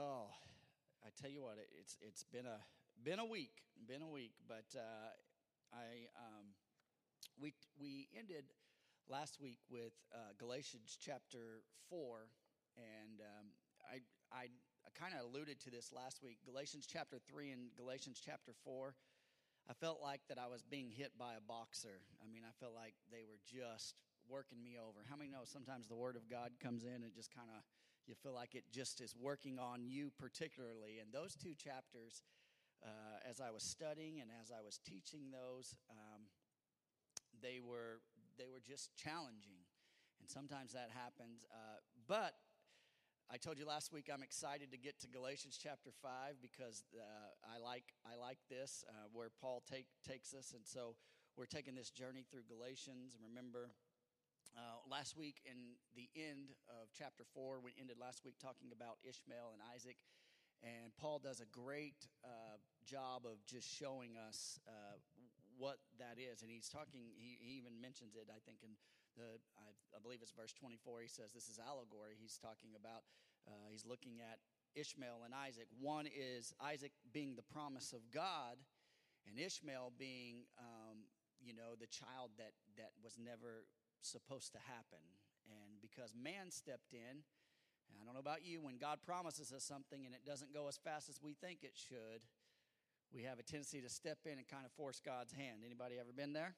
Oh, I tell you what, it's it's been a been a week, been a week, but uh, I um, we we ended last week with uh, Galatians chapter four, and um, I I, I kind of alluded to this last week. Galatians chapter three and Galatians chapter four. I felt like that I was being hit by a boxer. I mean, I felt like they were just working me over. How many know sometimes the Word of God comes in and just kind of you feel like it just is working on you particularly. And those two chapters, uh, as I was studying and as I was teaching those, um, they were they were just challenging, and sometimes that happens. Uh, but I told you last week I'm excited to get to Galatians chapter five because uh, I like I like this uh, where Paul take, takes us, and so we're taking this journey through Galatians. And remember uh, last week, in the end of chapter 4, we ended last week talking about Ishmael and Isaac. And Paul does a great uh, job of just showing us uh, what that is. And he's talking, he, he, even mentions it, I think, in the, I, I, believe it's verse 24. He says this is allegory. He's talking about, uh, he's looking at Ishmael and Isaac. One is Isaac being the promise of God, and Ishmael being, um, you know, the child that, that was never supposed to happen. And because man stepped in, I don't know about you, when God promises us something and it doesn't go as fast as we think it should, we have a tendency to step in and kind of force God's hand. Anybody ever been there?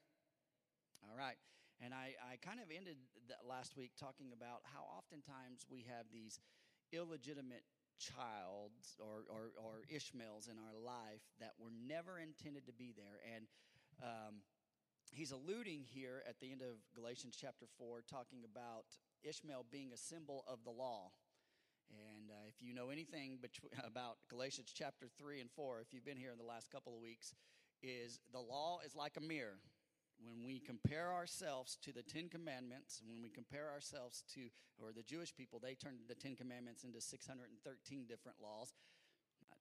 All right. And I, I kind of ended last week talking about how oftentimes we have these illegitimate childs or, or, or Ishmaels in our life that were never intended to be there. And um, he's alluding here at the end of Galatians chapter 4, talking about Ishmael being a symbol of the law. And uh, if you know anything between, about Galatians chapter 3 and 4, if you've been here in the last couple of weeks, is the law is like a mirror. When we compare ourselves to the Ten Commandments, when we compare ourselves to, or the Jewish people, they turned the Ten Commandments into 613 different laws.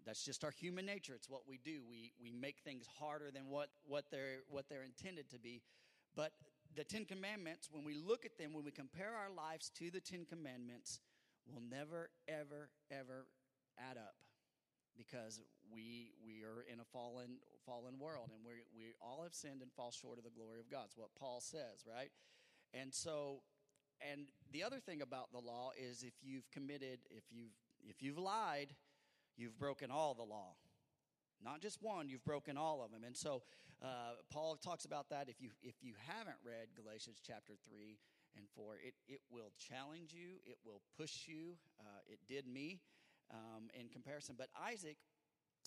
That's just our human nature. It's what we do. We, we make things harder than what, what, they're, what they're intended to be. But the Ten Commandments, when we look at them, when we compare our lives to the Ten Commandments, will never, ever, ever add up because we we are in a fallen fallen world and we we all have sinned and fall short of the glory of God. It's what Paul says, right? And so and the other thing about the law is if you've committed if you've if you've lied you've broken all the law. Not just one, you've broken all of them. And so uh, Paul talks about that. If you, if you haven't read Galatians chapter 3 and 4, it, it will challenge you, it will push you. Uh, it did me um, in comparison. But Isaac,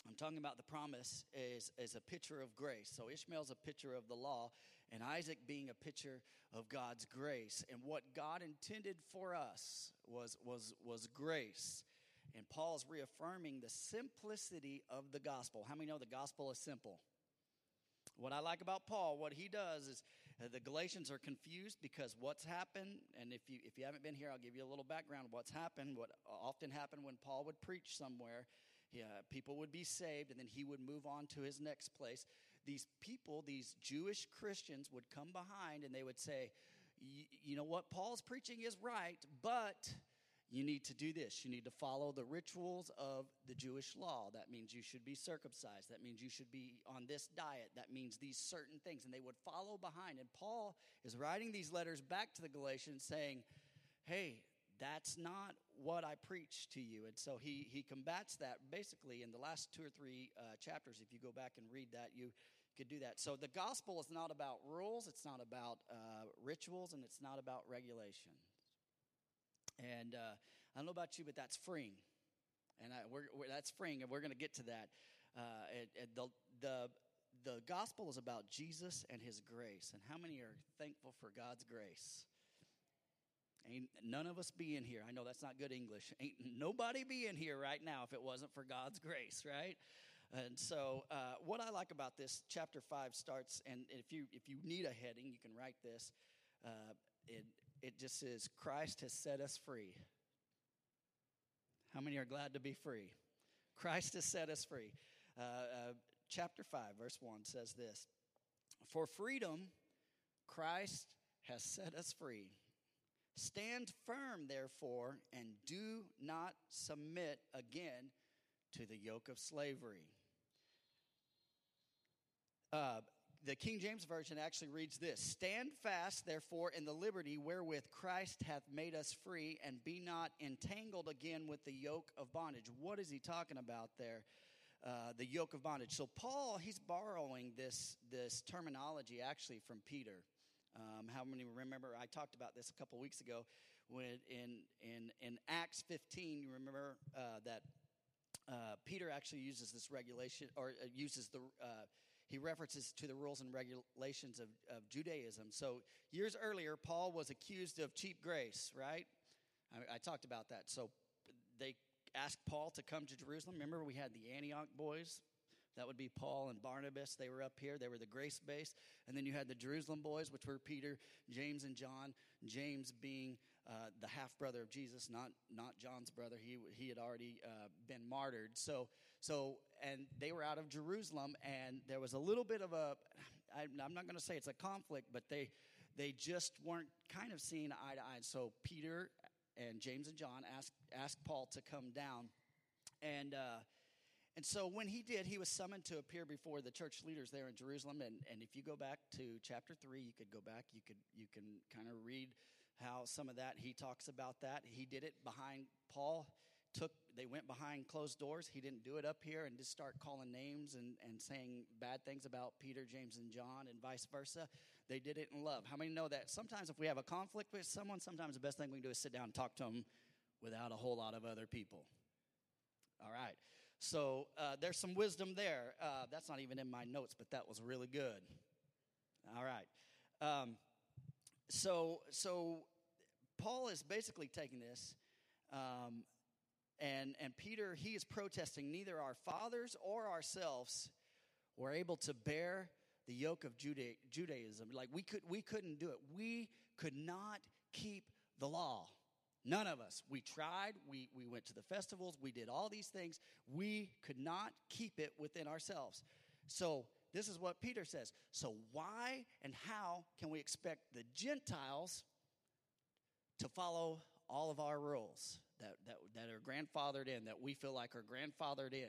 I'm talking about the promise, is, is a picture of grace. So Ishmael's a picture of the law, and Isaac being a picture of God's grace. And what God intended for us was, was, was grace. And Paul's reaffirming the simplicity of the gospel. How many know the gospel is simple? What I like about Paul, what he does is uh, the Galatians are confused because what's happened, and if you if you haven't been here, I'll give you a little background what's happened. What often happened when Paul would preach somewhere, yeah, people would be saved, and then he would move on to his next place. These people, these Jewish Christians, would come behind and they would say, "You know what? Paul's preaching is right, but." You need to do this. You need to follow the rituals of the Jewish law. That means you should be circumcised. That means you should be on this diet. That means these certain things. And they would follow behind. And Paul is writing these letters back to the Galatians saying, hey, that's not what I preach to you. And so he, he combats that basically in the last two or three uh, chapters. If you go back and read that, you could do that. So the gospel is not about rules, it's not about uh, rituals, and it's not about regulation. And uh, I don't know about you, but that's freeing. And I, we're, we're, that's freeing, and we're going to get to that. Uh, it, it, the, the, the gospel is about Jesus and his grace. And how many are thankful for God's grace? Ain't none of us being here. I know that's not good English. Ain't nobody being here right now if it wasn't for God's grace, right? And so, uh, what I like about this, chapter five starts, and if you if you need a heading, you can write this. Uh, it, it just says, Christ has set us free. How many are glad to be free? Christ has set us free. Uh, uh, chapter 5, verse 1 says this For freedom, Christ has set us free. Stand firm, therefore, and do not submit again to the yoke of slavery. Uh, the King James Version actually reads this Stand fast, therefore, in the liberty wherewith Christ hath made us free, and be not entangled again with the yoke of bondage. What is he talking about there? Uh, the yoke of bondage. So Paul, he's borrowing this this terminology actually from Peter. Um, how many remember? I talked about this a couple weeks ago when in in in Acts 15. You remember uh, that uh, Peter actually uses this regulation or uh, uses the uh, he references to the rules and regulations of, of Judaism. So years earlier, Paul was accused of cheap grace, right? I, I talked about that. So they asked Paul to come to Jerusalem. Remember, we had the Antioch boys. That would be Paul and Barnabas. They were up here. They were the grace base. And then you had the Jerusalem boys, which were Peter, James, and John. James being uh, the half brother of Jesus, not not John's brother. He he had already uh, been martyred. So so and they were out of Jerusalem, and there was a little bit of a. I'm not going to say it's a conflict, but they they just weren't kind of seeing eye to eye. So Peter and James and John asked asked Paul to come down, and. Uh, and so when he did, he was summoned to appear before the church leaders there in Jerusalem. And, and if you go back to chapter three, you could go back, you could you can kind of read how some of that he talks about that. He did it behind Paul took they went behind closed doors. He didn't do it up here and just start calling names and, and saying bad things about peter james and john and vice versa. They did it in love. How many know that sometimes if we have a conflict with someone sometimes the best thing we can do is sit down and talk to them without a whole lot of other people. All right. So uh, there's some wisdom there. Uh, that's not even in my notes but that was really good. All right. Um, so so paul is basically taking this um, and, and Peter, he is protesting neither our fathers or ourselves were able to bear the yoke of Juda- Judaism. Like we, could, we couldn't do it. We could not keep the law. None of us. We tried. We, we went to the festivals. We did all these things. We could not keep it within ourselves. So, this is what Peter says. So, why and how can we expect the Gentiles to follow all of our rules? that, that, that are grandfathered in, that we feel like are grandfathered in.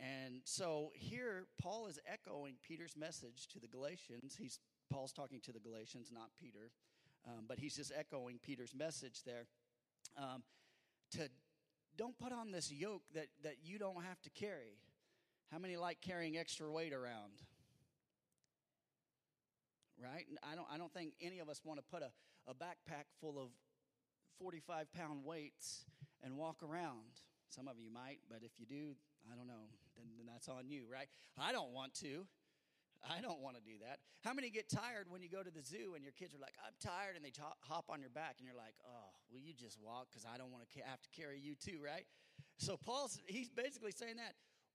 And so here, Paul is echoing Peter's message to the Galatians. He's, Paul's talking to the Galatians, not Peter, um, but he's just echoing Peter's message there. Um, to don't put on this yoke that, that you don't have to carry. How many like carrying extra weight around? Right? I don't, I don't think any of us want to put a, a backpack full of 45 pound weights and walk around. Some of you might, but if you do, I don't know, then, then that's on you, right? I don't want to. I don't want to do that. How many get tired when you go to the zoo and your kids are like, I'm tired, and they hop on your back, and you're like, oh, will you just walk? Because I don't want to have to carry you too, right? So Paul's, he's basically saying that.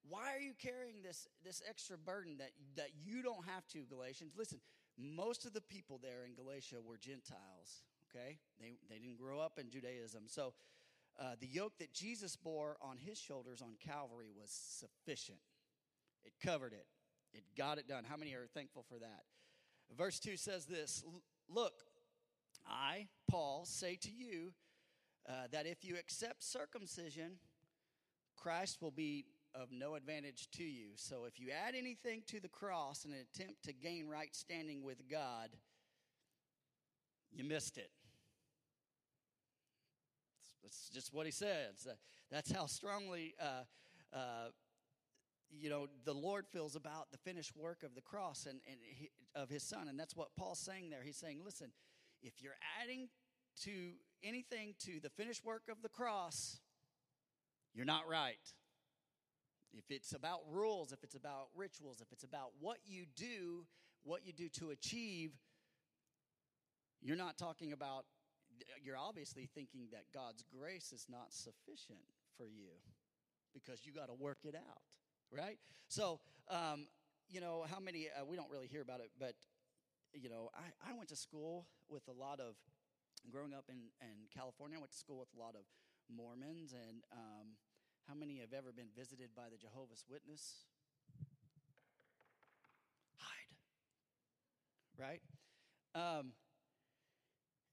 Why are you carrying this, this extra burden that, that you don't have to, Galatians? Listen, most of the people there in Galatia were Gentiles okay? They, they didn't grow up in Judaism. So uh, the yoke that Jesus bore on his shoulders on Calvary was sufficient. It covered it, it got it done. How many are thankful for that? Verse 2 says this Look, I, Paul, say to you uh, that if you accept circumcision, Christ will be of no advantage to you. So if you add anything to the cross in an attempt to gain right standing with God, you missed it. That's just what he says. That's how strongly, uh, uh, you know, the Lord feels about the finished work of the cross and, and he, of his son. And that's what Paul's saying there. He's saying, listen, if you're adding to anything to the finished work of the cross, you're not right. If it's about rules, if it's about rituals, if it's about what you do, what you do to achieve, you're not talking about you're obviously thinking that God's grace is not sufficient for you because you got to work it out, right? So, um, you know, how many, uh, we don't really hear about it, but, you know, I, I went to school with a lot of, growing up in, in California, I went to school with a lot of Mormons, and um, how many have ever been visited by the Jehovah's Witness? Hide, right? Um,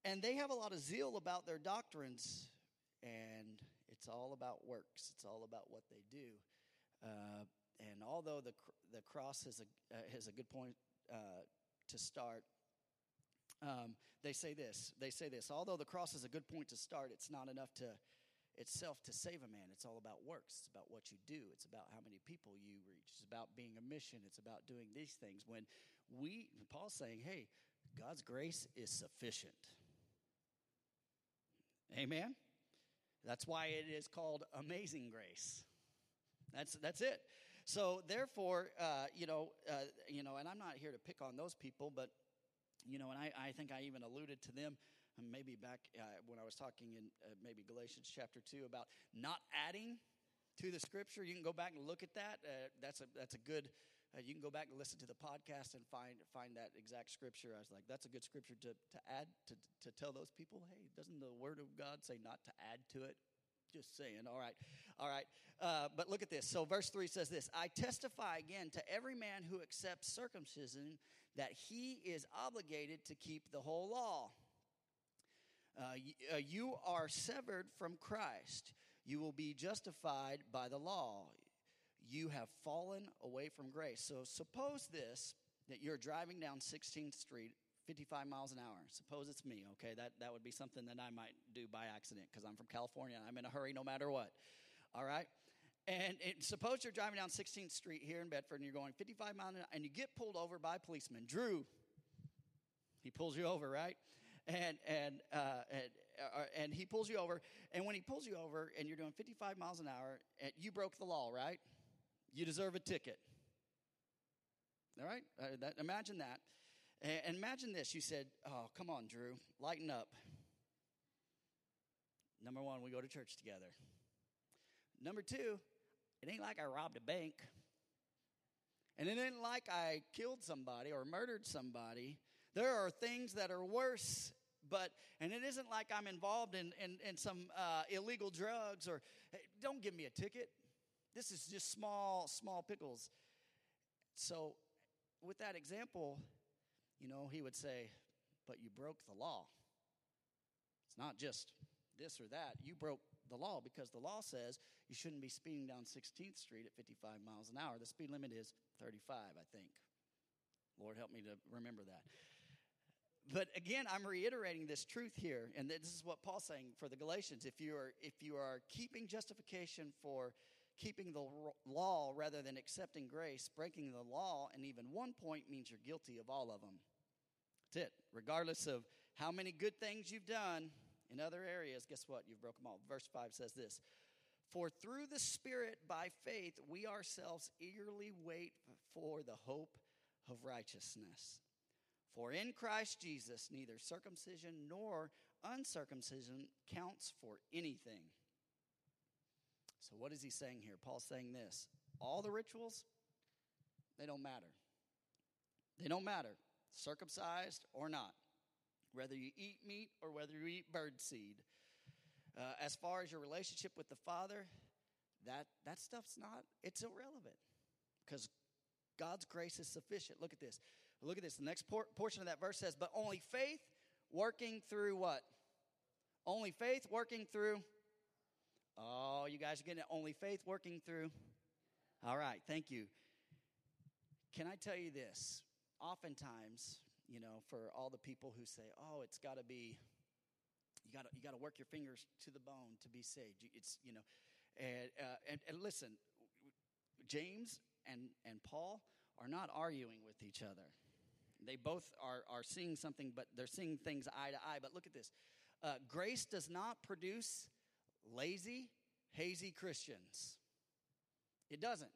and they have a lot of zeal about their doctrines, and it's all about works. It's all about what they do. Uh, and although the the cross is a uh, is a good point uh, to start, um, they say this. They say this. Although the cross is a good point to start, it's not enough to itself to save a man. It's all about works. It's about what you do. It's about how many people you reach. It's about being a mission. It's about doing these things. When we, Paul's saying, hey, God's grace is sufficient. Amen. That's why it is called amazing grace. That's that's it. So therefore, uh, you know, uh, you know, and I'm not here to pick on those people, but you know, and I, I think I even alluded to them maybe back uh, when I was talking in uh, maybe Galatians chapter two about not adding to the scripture. You can go back and look at that. Uh, that's a that's a good. Uh, you can go back and listen to the podcast and find find that exact scripture. I was like, that's a good scripture to to add to to tell those people. Hey, doesn't the Word of God say not to add to it? Just saying. All right. All right. Uh, but look at this. So, verse 3 says this I testify again to every man who accepts circumcision that he is obligated to keep the whole law. Uh, uh, you are severed from Christ. You will be justified by the law. You have fallen away from grace. So, suppose this that you're driving down 16th Street 55 miles an hour. Suppose it's me, okay? That, that would be something that I might do by accident because I'm from California I'm in a hurry no matter what. All right? And it, suppose you're driving down 16th Street here in Bedford and you're going 55 miles an hour and you get pulled over by a policeman. Drew, he pulls you over, right? And, and, uh, and, uh, and he pulls you over. And when he pulls you over and you're doing 55 miles an hour, and you broke the law, right? You deserve a ticket. All right? Uh, that, imagine that. And imagine this. You said, Oh, come on, Drew, lighten up. Number one, we go to church together. Number two, it ain't like I robbed a bank. And it ain't like I killed somebody or murdered somebody. There are things that are worse, but, and it isn't like I'm involved in, in, in some uh, illegal drugs or, hey, don't give me a ticket. This is just small, small pickles. So, with that example, you know, he would say, But you broke the law. It's not just this or that. You broke the law because the law says you shouldn't be speeding down 16th Street at 55 miles an hour. The speed limit is 35, I think. Lord, help me to remember that. But again, I'm reiterating this truth here, and this is what Paul's saying for the Galatians. If you are if you are keeping justification for keeping the law rather than accepting grace, breaking the law, and even one point means you're guilty of all of them. That's it. Regardless of how many good things you've done in other areas, guess what? You've broken them all. Verse 5 says this For through the Spirit, by faith, we ourselves eagerly wait for the hope of righteousness. For in Christ Jesus, neither circumcision nor uncircumcision counts for anything so, what is he saying here? Paul's saying this all the rituals, they don't matter. They don't matter, circumcised or not, whether you eat meat or whether you eat bird seed. Uh, as far as your relationship with the Father, that, that stuff's not, it's irrelevant because God's grace is sufficient. Look at this. Look at this. The next por- portion of that verse says, But only faith working through what? Only faith working through Oh, you guys are getting it. Only faith working through. All right, thank you. Can I tell you this? Oftentimes, you know, for all the people who say, "Oh, it's got to be," you got to you got to work your fingers to the bone to be saved. It's you know, and uh, and, and listen, James and and Paul are not arguing with each other. They both are are seeing something, but they're seeing things eye to eye. But look at this: uh, grace does not produce lazy, hazy Christians. It doesn't.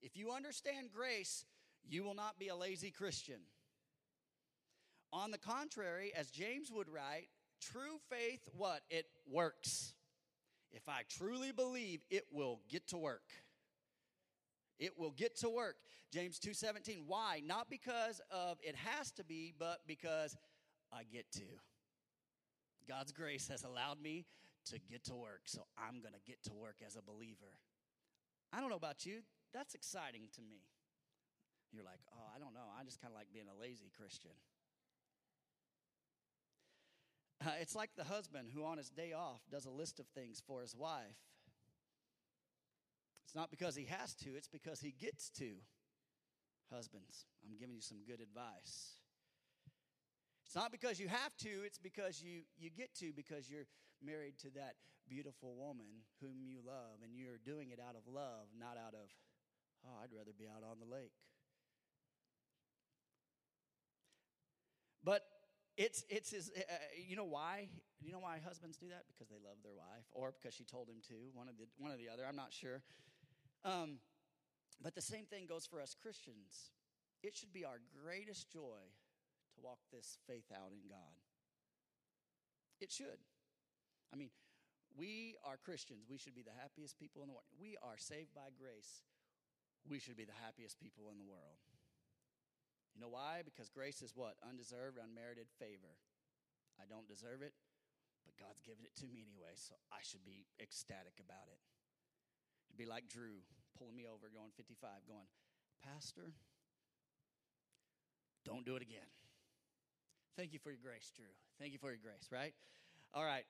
If you understand grace, you will not be a lazy Christian. On the contrary, as James would write, true faith, what? It works. If I truly believe, it will get to work. It will get to work. James 2:17. Why? Not because of it has to be, but because I get to. God's grace has allowed me to get to work, so I'm going to get to work as a believer. I don't know about you, that's exciting to me. You're like, oh, I don't know. I just kind of like being a lazy Christian. Uh, it's like the husband who, on his day off, does a list of things for his wife. It's not because he has to, it's because he gets to. Husbands, I'm giving you some good advice. It's not because you have to, it's because you, you get to, because you're married to that beautiful woman whom you love, and you're doing it out of love, not out of, oh, I'd rather be out on the lake. But it's it's his, uh, you know why you know why husbands do that because they love their wife or because she told him to one of the one or the other i'm not sure um, but the same thing goes for us christians it should be our greatest joy to walk this faith out in god it should i mean we are christians we should be the happiest people in the world we are saved by grace we should be the happiest people in the world you know why? Because grace is what? Undeserved, unmerited favor. I don't deserve it, but God's given it to me anyway, so I should be ecstatic about it. It'd be like Drew pulling me over, going 55, going, Pastor, don't do it again. Thank you for your grace, Drew. Thank you for your grace, right? All right.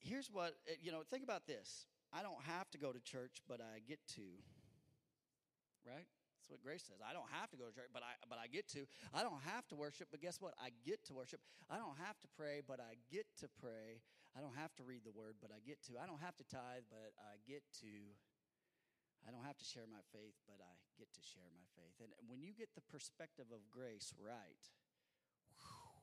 Here's what, eh, you know, think about this. I don't have to go to church, but I get to, right? That's what grace says. I don't have to go to church, but I but I get to. I don't have to worship, but guess what? I get to worship. I don't have to pray, but I get to pray. I don't have to read the word, but I get to. I don't have to tithe, but I get to. I don't have to share my faith, but I get to share my faith. And when you get the perspective of grace right, whew,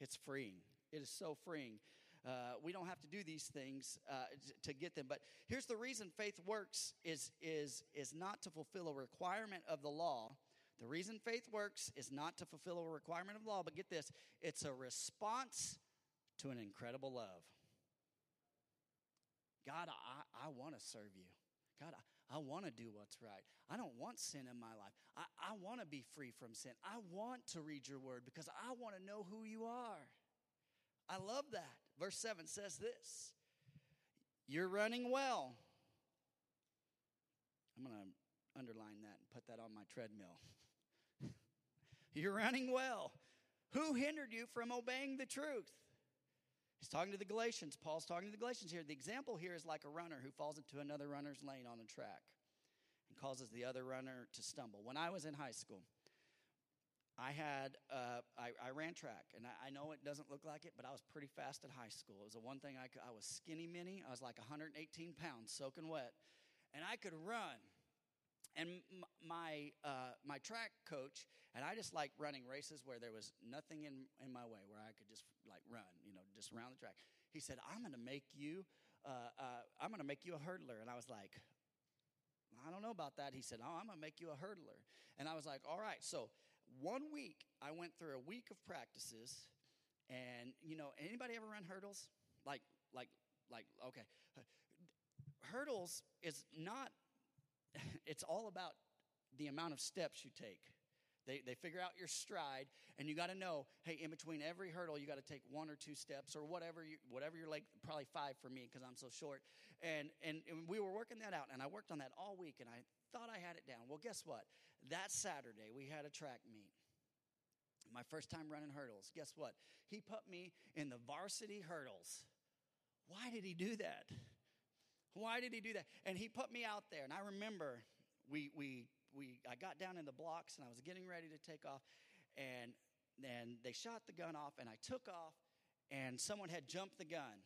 it's freeing. It is so freeing. Uh, we don't have to do these things uh, to get them. But here's the reason faith works is, is, is not to fulfill a requirement of the law. The reason faith works is not to fulfill a requirement of law, but get this it's a response to an incredible love. God, I, I want to serve you. God, I, I want to do what's right. I don't want sin in my life. I, I want to be free from sin. I want to read your word because I want to know who you are. I love that. Verse 7 says this You're running well. I'm going to underline that and put that on my treadmill. You're running well. Who hindered you from obeying the truth? He's talking to the Galatians. Paul's talking to the Galatians here. The example here is like a runner who falls into another runner's lane on the track and causes the other runner to stumble. When I was in high school, I had uh, I, I, ran track, and I, I, know it doesn't look like it, but I was pretty fast at high school. It was the one thing I could. I was skinny mini. I was like 118 pounds, soaking wet, and I could run. And my uh, my track coach and I just like running races where there was nothing in in my way, where I could just like run, you know, just around the track. He said, "I'm going to make you, uh, uh I'm going to make you a hurdler," and I was like. I don't know about that. He said, Oh, I'm going to make you a hurdler. And I was like, All right. So one week, I went through a week of practices, and you know, anybody ever run hurdles? Like, like, like, okay. Hurdles is not, it's all about the amount of steps you take. They, they figure out your stride, and you got to know, hey, in between every hurdle, you got to take one or two steps, or whatever you, whatever your leg, probably five for me because I'm so short. And, and and we were working that out, and I worked on that all week, and I thought I had it down. Well, guess what? That Saturday, we had a track meet. My first time running hurdles. Guess what? He put me in the varsity hurdles. Why did he do that? Why did he do that? And he put me out there, and I remember we we we I got down in the blocks and I was getting ready to take off, and then they shot the gun off, and I took off, and someone had jumped the gun,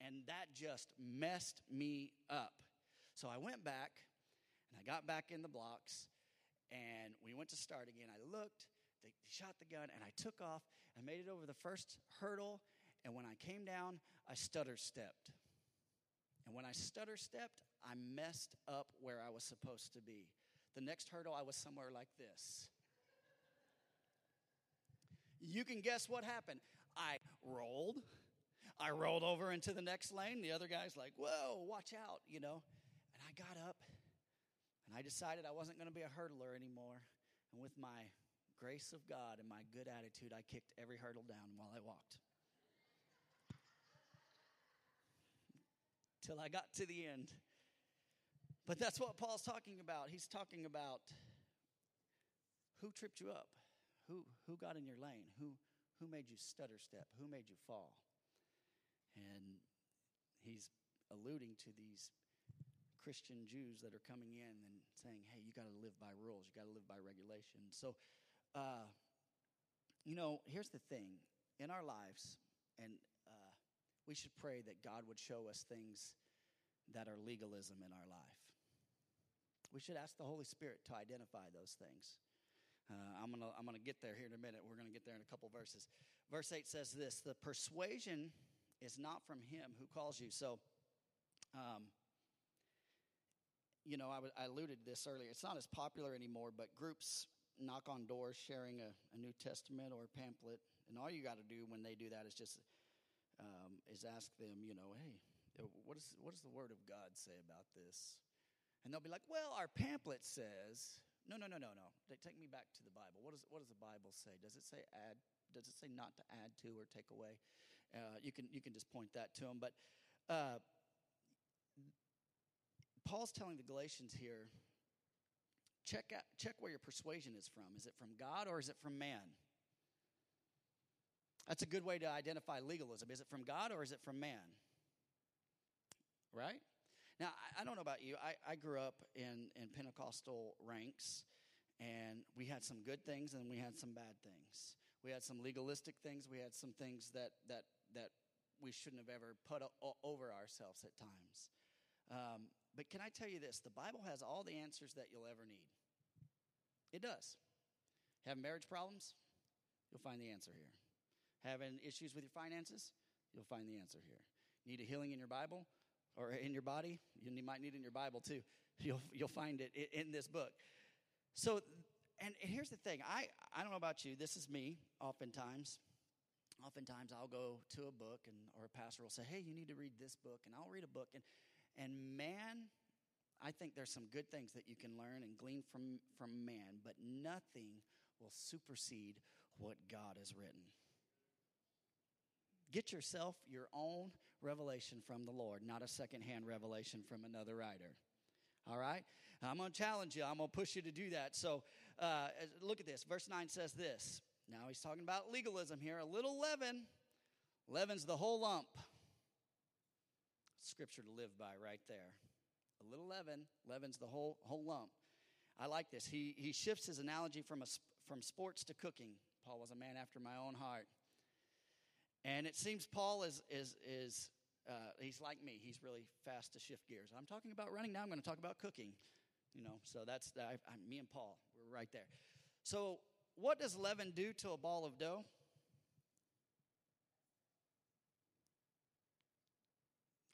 and that just messed me up. So I went back and I got back in the blocks and we went to start again. I looked, they shot the gun, and I took off. I made it over the first hurdle, and when I came down, I stutter stepped. And when I stutter stepped, I messed up where I was supposed to be. The next hurdle, I was somewhere like this. You can guess what happened. I rolled. I rolled over into the next lane. The other guy's like, whoa, watch out, you know. And I got up and I decided I wasn't going to be a hurdler anymore. And with my grace of God and my good attitude, I kicked every hurdle down while I walked. Till I got to the end. But that's what Paul's talking about. He's talking about who tripped you up? Who who got in your lane? Who Who made you stutter step? Who made you fall? And he's alluding to these Christian Jews that are coming in and saying, hey, you got to live by rules, you got to live by regulation. So, uh, you know, here's the thing in our lives, and uh, we should pray that God would show us things that are legalism in our life. We should ask the Holy Spirit to identify those things. Uh, I'm gonna I'm gonna get there here in a minute. We're gonna get there in a couple verses. Verse eight says this: the persuasion is not from him who calls you. So, um, you know, I, w- I alluded to this earlier. It's not as popular anymore, but groups knock on doors sharing a, a New Testament or a pamphlet, and all you got to do when they do that is just um, is ask them, you know, hey, what is what does the Word of God say about this? And they'll be like, well, our pamphlet says. No, no, no, no, no. Take me back to the Bible. What, is, what does the Bible say? Does it say add? Does it say not to add to or take away? Uh, you can you can just point that to them. But uh, Paul's telling the Galatians here. Check out, check where your persuasion is from. Is it from God or is it from man? That's a good way to identify legalism. Is it from God or is it from man? Right? Now, I, I don't know about you. I, I grew up in, in Pentecostal ranks, and we had some good things and we had some bad things. We had some legalistic things. We had some things that, that, that we shouldn't have ever put over ourselves at times. Um, but can I tell you this? The Bible has all the answers that you'll ever need. It does. Have marriage problems? You'll find the answer here. Having issues with your finances? You'll find the answer here. Need a healing in your Bible? Or in your body. You might need it in your Bible too. You'll, you'll find it in this book. So, and, here's the thing I, I don't know about you, this is me oftentimes. Oftentimes I'll go to a book and or a pastor will say, "Hey, you need to read this book." And I'll read a book and and man, I think there's some good things that you can learn and glean from from man, but nothing will supersede what God has written. Get yourself your own revelation from the Lord, not a secondhand revelation from another writer. All right? I'm going to challenge you. I'm going to push you to do that. So uh, look at this. Verse 9 says this. Now he's talking about legalism here. A little leaven leavens the whole lump. Scripture to live by right there. A little leaven leavens the whole, whole lump. I like this. He, he shifts his analogy from, a, from sports to cooking. Paul was a man after my own heart. And it seems Paul is, is, is uh, he's like me. He's really fast to shift gears. I'm talking about running now. I'm going to talk about cooking. You know, so that's I, I, me and Paul. We're right there. So, what does leaven do to a ball of dough?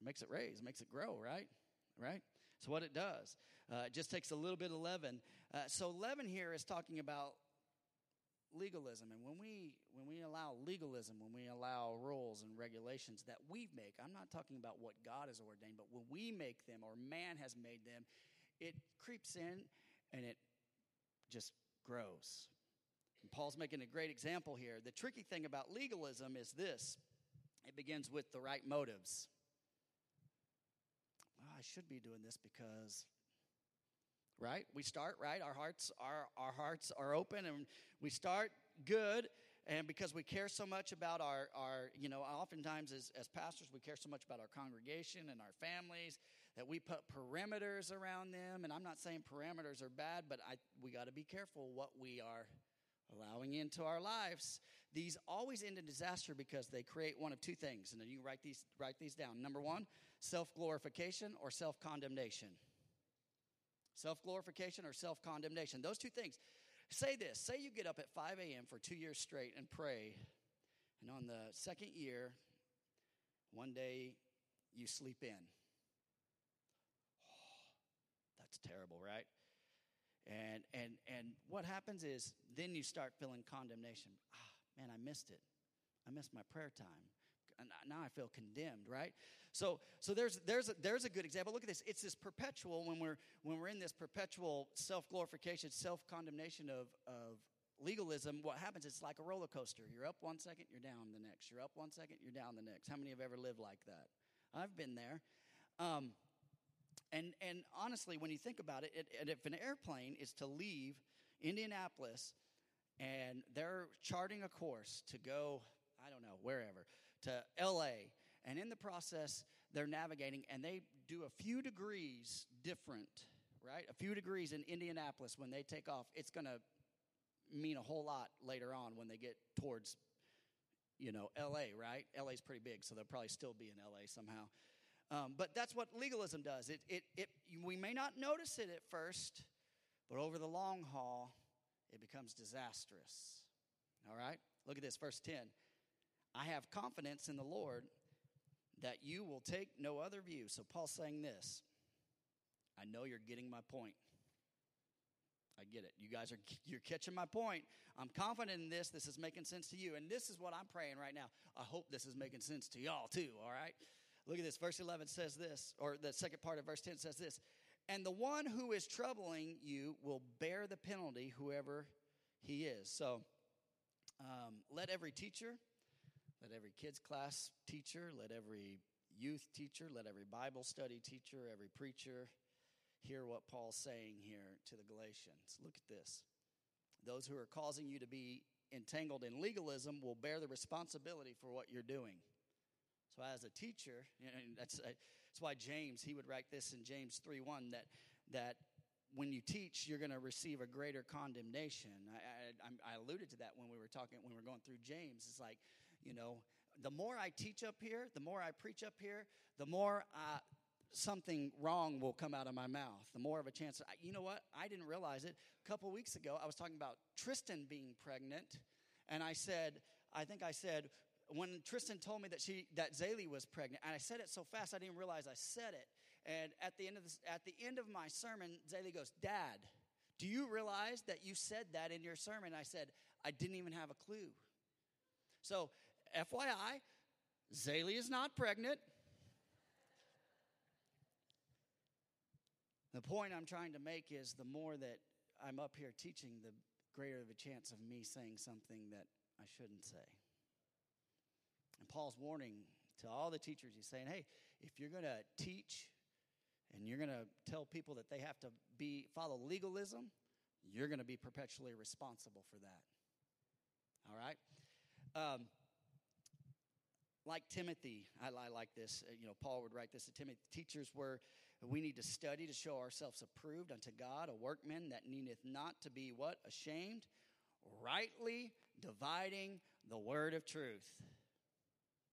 It makes it raise, makes it grow, right? Right? So, what it does, uh, it just takes a little bit of leaven. Uh, so, leaven here is talking about legalism and when we when we allow legalism when we allow rules and regulations that we make i'm not talking about what god has ordained but when we make them or man has made them it creeps in and it just grows. And paul's making a great example here. The tricky thing about legalism is this. It begins with the right motives. Well, i should be doing this because right? We start right. Our hearts are our hearts are open, and we start good. And because we care so much about our, our you know, oftentimes as, as pastors, we care so much about our congregation and our families that we put perimeters around them. And I'm not saying parameters are bad, but I, we got to be careful what we are allowing into our lives. These always end in disaster because they create one of two things. And then you write these, write these down. Number one, self glorification or self condemnation. Self glorification or self condemnation. Those two things. Say this say you get up at 5 a.m. for two years straight and pray, and on the second year, one day you sleep in. Oh, that's terrible, right? And and and what happens is then you start feeling condemnation. Ah, man, I missed it. I missed my prayer time now I feel condemned, right? So, so there's there's a, there's a good example. Look at this. It's this perpetual when we're when we're in this perpetual self glorification, self condemnation of of legalism. What happens? It's like a roller coaster. You're up one second, you're down the next. You're up one second, you're down the next. How many have ever lived like that? I've been there. Um, and and honestly, when you think about it, it, if an airplane is to leave Indianapolis and they're charting a course to go, I don't know, wherever, to LA. And in the process, they're navigating and they do a few degrees different, right? A few degrees in Indianapolis when they take off. It's going to mean a whole lot later on when they get towards, you know, LA, right? LA's pretty big, so they'll probably still be in LA somehow. Um, but that's what legalism does. It, it, it, we may not notice it at first, but over the long haul, it becomes disastrous. All right? Look at this, verse 10. I have confidence in the Lord that you will take no other view. So Paul's saying this I know you're getting my point. I get it. You guys are you're catching my point. I'm confident in this. This is making sense to you. And this is what I'm praying right now. I hope this is making sense to y'all too, all right? Look at this. Verse 11 says this, or the second part of verse 10 says this. And the one who is troubling you will bear the penalty, whoever he is. So um, let every teacher, let every kids' class teacher, let every youth teacher, let every Bible study teacher, every preacher hear what Paul's saying here to the Galatians. Look at this. Those who are causing you to be entangled in legalism will bear the responsibility for what you're doing. So, as a teacher, and that's, uh, that's why James, he would write this in James 3 1 that, that when you teach, you're going to receive a greater condemnation. I, I, I, alluded to that when we were talking, when we were going through James. It's like, you know, the more I teach up here, the more I preach up here, the more uh, something wrong will come out of my mouth. The more of a chance. You know what? I didn't realize it. A couple weeks ago, I was talking about Tristan being pregnant, and I said, I think I said, when Tristan told me that she that Zaylee was pregnant, and I said it so fast I didn't realize I said it. And at the end of at the end of my sermon, Zaylee goes, "Dad, do you realize that you said that in your sermon?" I said, "I didn't even have a clue." So, FYI, Zaylee is not pregnant. The point I'm trying to make is the more that I'm up here teaching, the greater the chance of me saying something that I shouldn't say. And Paul's warning to all the teachers, he's saying, hey, if you're going to teach and you're going to tell people that they have to be follow legalism, you're going to be perpetually responsible for that. All right? Um, like Timothy, I, I like this. Uh, you know, Paul would write this to Timothy. Teachers were, we need to study to show ourselves approved unto God, a workman that needeth not to be what? Ashamed, rightly dividing the word of truth.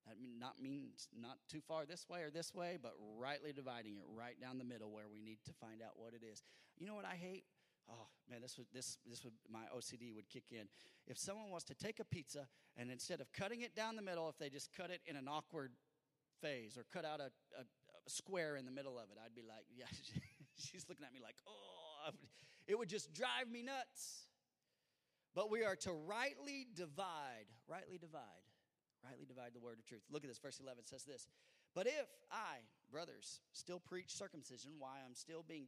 That mean, not means not too far this way or this way, but rightly dividing it right down the middle where we need to find out what it is. You know what I hate? Oh man, this would this this would my OCD would kick in. If someone was to take a pizza and instead of cutting it down the middle, if they just cut it in an awkward phase or cut out a, a, a square in the middle of it, I'd be like, yeah, she's looking at me like, oh, it would just drive me nuts. But we are to rightly divide, rightly divide rightly divide the word of truth. Look at this, verse 11 says this. But if I, brothers, still preach circumcision, why I'm still being,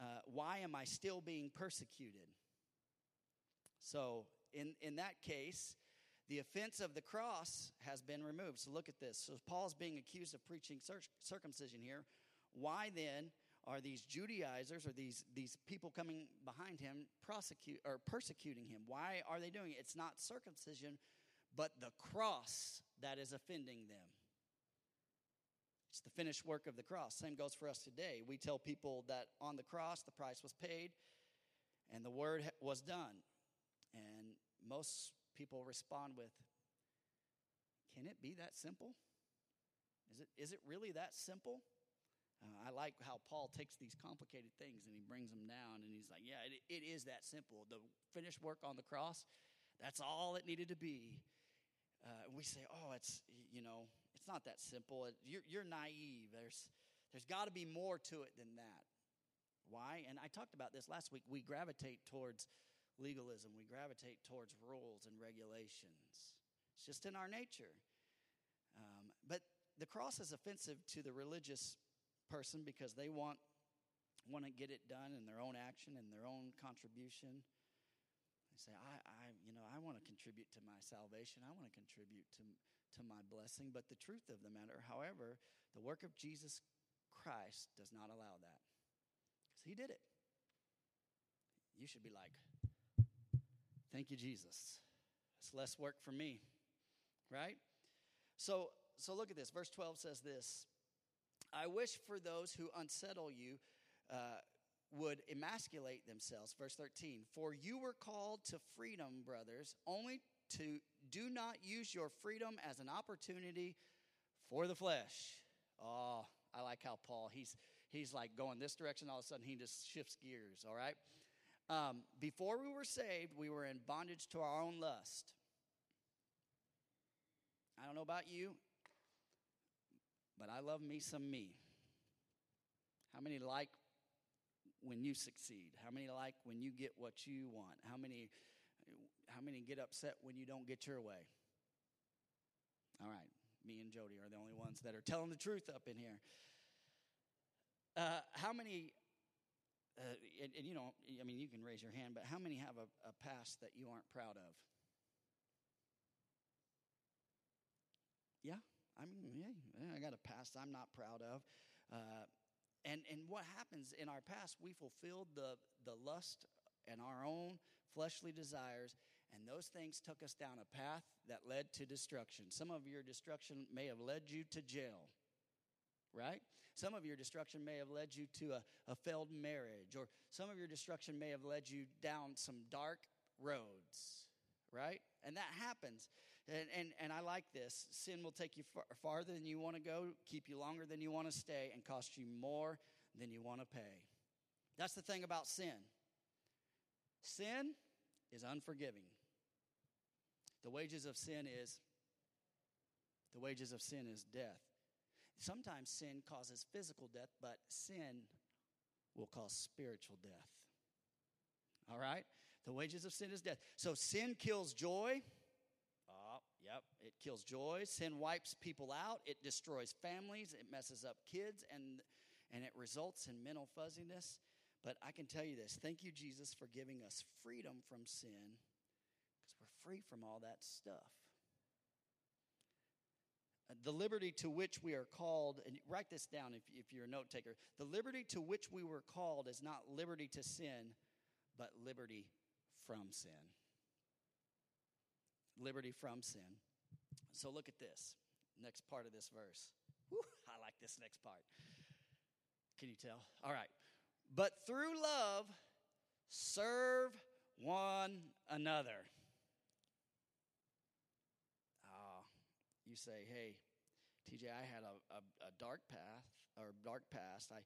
uh, why am I still being persecuted? So in, in that case, the offense of the cross has been removed. So look at this. So Paul's being accused of preaching circumcision here. Why then are these Judaizers or these, these people coming behind him prosecute or persecuting him? Why are they doing it? It's not circumcision, but the cross that is offending them. It's the finished work of the cross. Same goes for us today. We tell people that on the cross the price was paid and the word was done. And most people respond with, Can it be that simple? Is it, is it really that simple? Uh, I like how Paul takes these complicated things and he brings them down and he's like, Yeah, it, it is that simple. The finished work on the cross, that's all it needed to be uh, we say, oh, it's, you know, it's not that simple. You're, you're naive. There's, there's got to be more to it than that. Why? And I talked about this last week. We gravitate towards legalism, we gravitate towards rules and regulations. It's just in our nature. Um, but the cross is offensive to the religious person because they want want to get it done in their own action and their own contribution. Say, I, I, you know, I want to contribute to my salvation. I want to contribute to, to my blessing. But the truth of the matter, however, the work of Jesus Christ does not allow that. Because he did it. You should be like, Thank you, Jesus. It's less work for me, right? So, so look at this. Verse 12 says this I wish for those who unsettle you uh, would emasculate themselves. Verse 13 For you were called to freedom, brothers, only to do not use your freedom as an opportunity for the flesh. Oh, I like how Paul, he's, he's like going this direction, all of a sudden he just shifts gears, all right? Um, before we were saved, we were in bondage to our own lust. I don't know about you, but I love me some me. How many like when you succeed? How many like when you get what you want? How many how many get upset when you don't get your way? All right, me and Jody are the only ones that are telling the truth up in here. Uh, how many uh, and, and, you know, I mean, you can raise your hand, but how many have a, a past that you aren't proud of? Yeah, I mean, yeah, I got a past I'm not proud of. Uh, and, and what happens in our past, we fulfilled the, the lust and our own fleshly desires, and those things took us down a path that led to destruction. Some of your destruction may have led you to jail, right? Some of your destruction may have led you to a, a failed marriage, or some of your destruction may have led you down some dark roads, right? And that happens. And, and, and I like this. Sin will take you far, farther than you want to go, keep you longer than you want to stay, and cost you more than you want to pay. That's the thing about sin. Sin is unforgiving. The wages of sin is the wages of sin is death. Sometimes sin causes physical death, but sin will cause spiritual death. All right? The wages of sin is death. So sin kills joy. Yep, it kills joy. Sin wipes people out. It destroys families. It messes up kids, and and it results in mental fuzziness. But I can tell you this: Thank you, Jesus, for giving us freedom from sin, because we're free from all that stuff uh, the liberty to which we are called, and write this down if, if you're a note taker. The liberty to which we were called is not liberty to sin, but liberty from sin. Liberty from sin. So look at this next part of this verse. Whew, I like this next part. Can you tell? All right. But through love, serve one another. Ah, you say, hey, TJ, I had a, a, a dark path or dark past. I,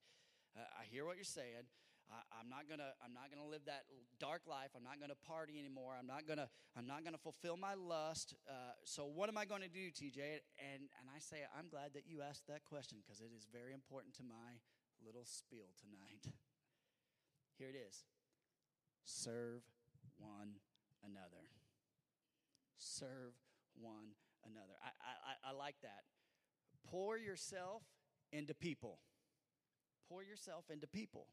I hear what you're saying. I, am not gonna. I'm not gonna live that dark life. I'm not gonna party anymore. I'm not gonna. I'm not gonna fulfill my lust. Uh, so what am I to do, TJ? And and I say, I'm glad that you asked that question because it is very important to my little spiel tonight. Here it is. Serve one another. Serve one another. I, I, I like that. Pour yourself into people. Pour yourself into people.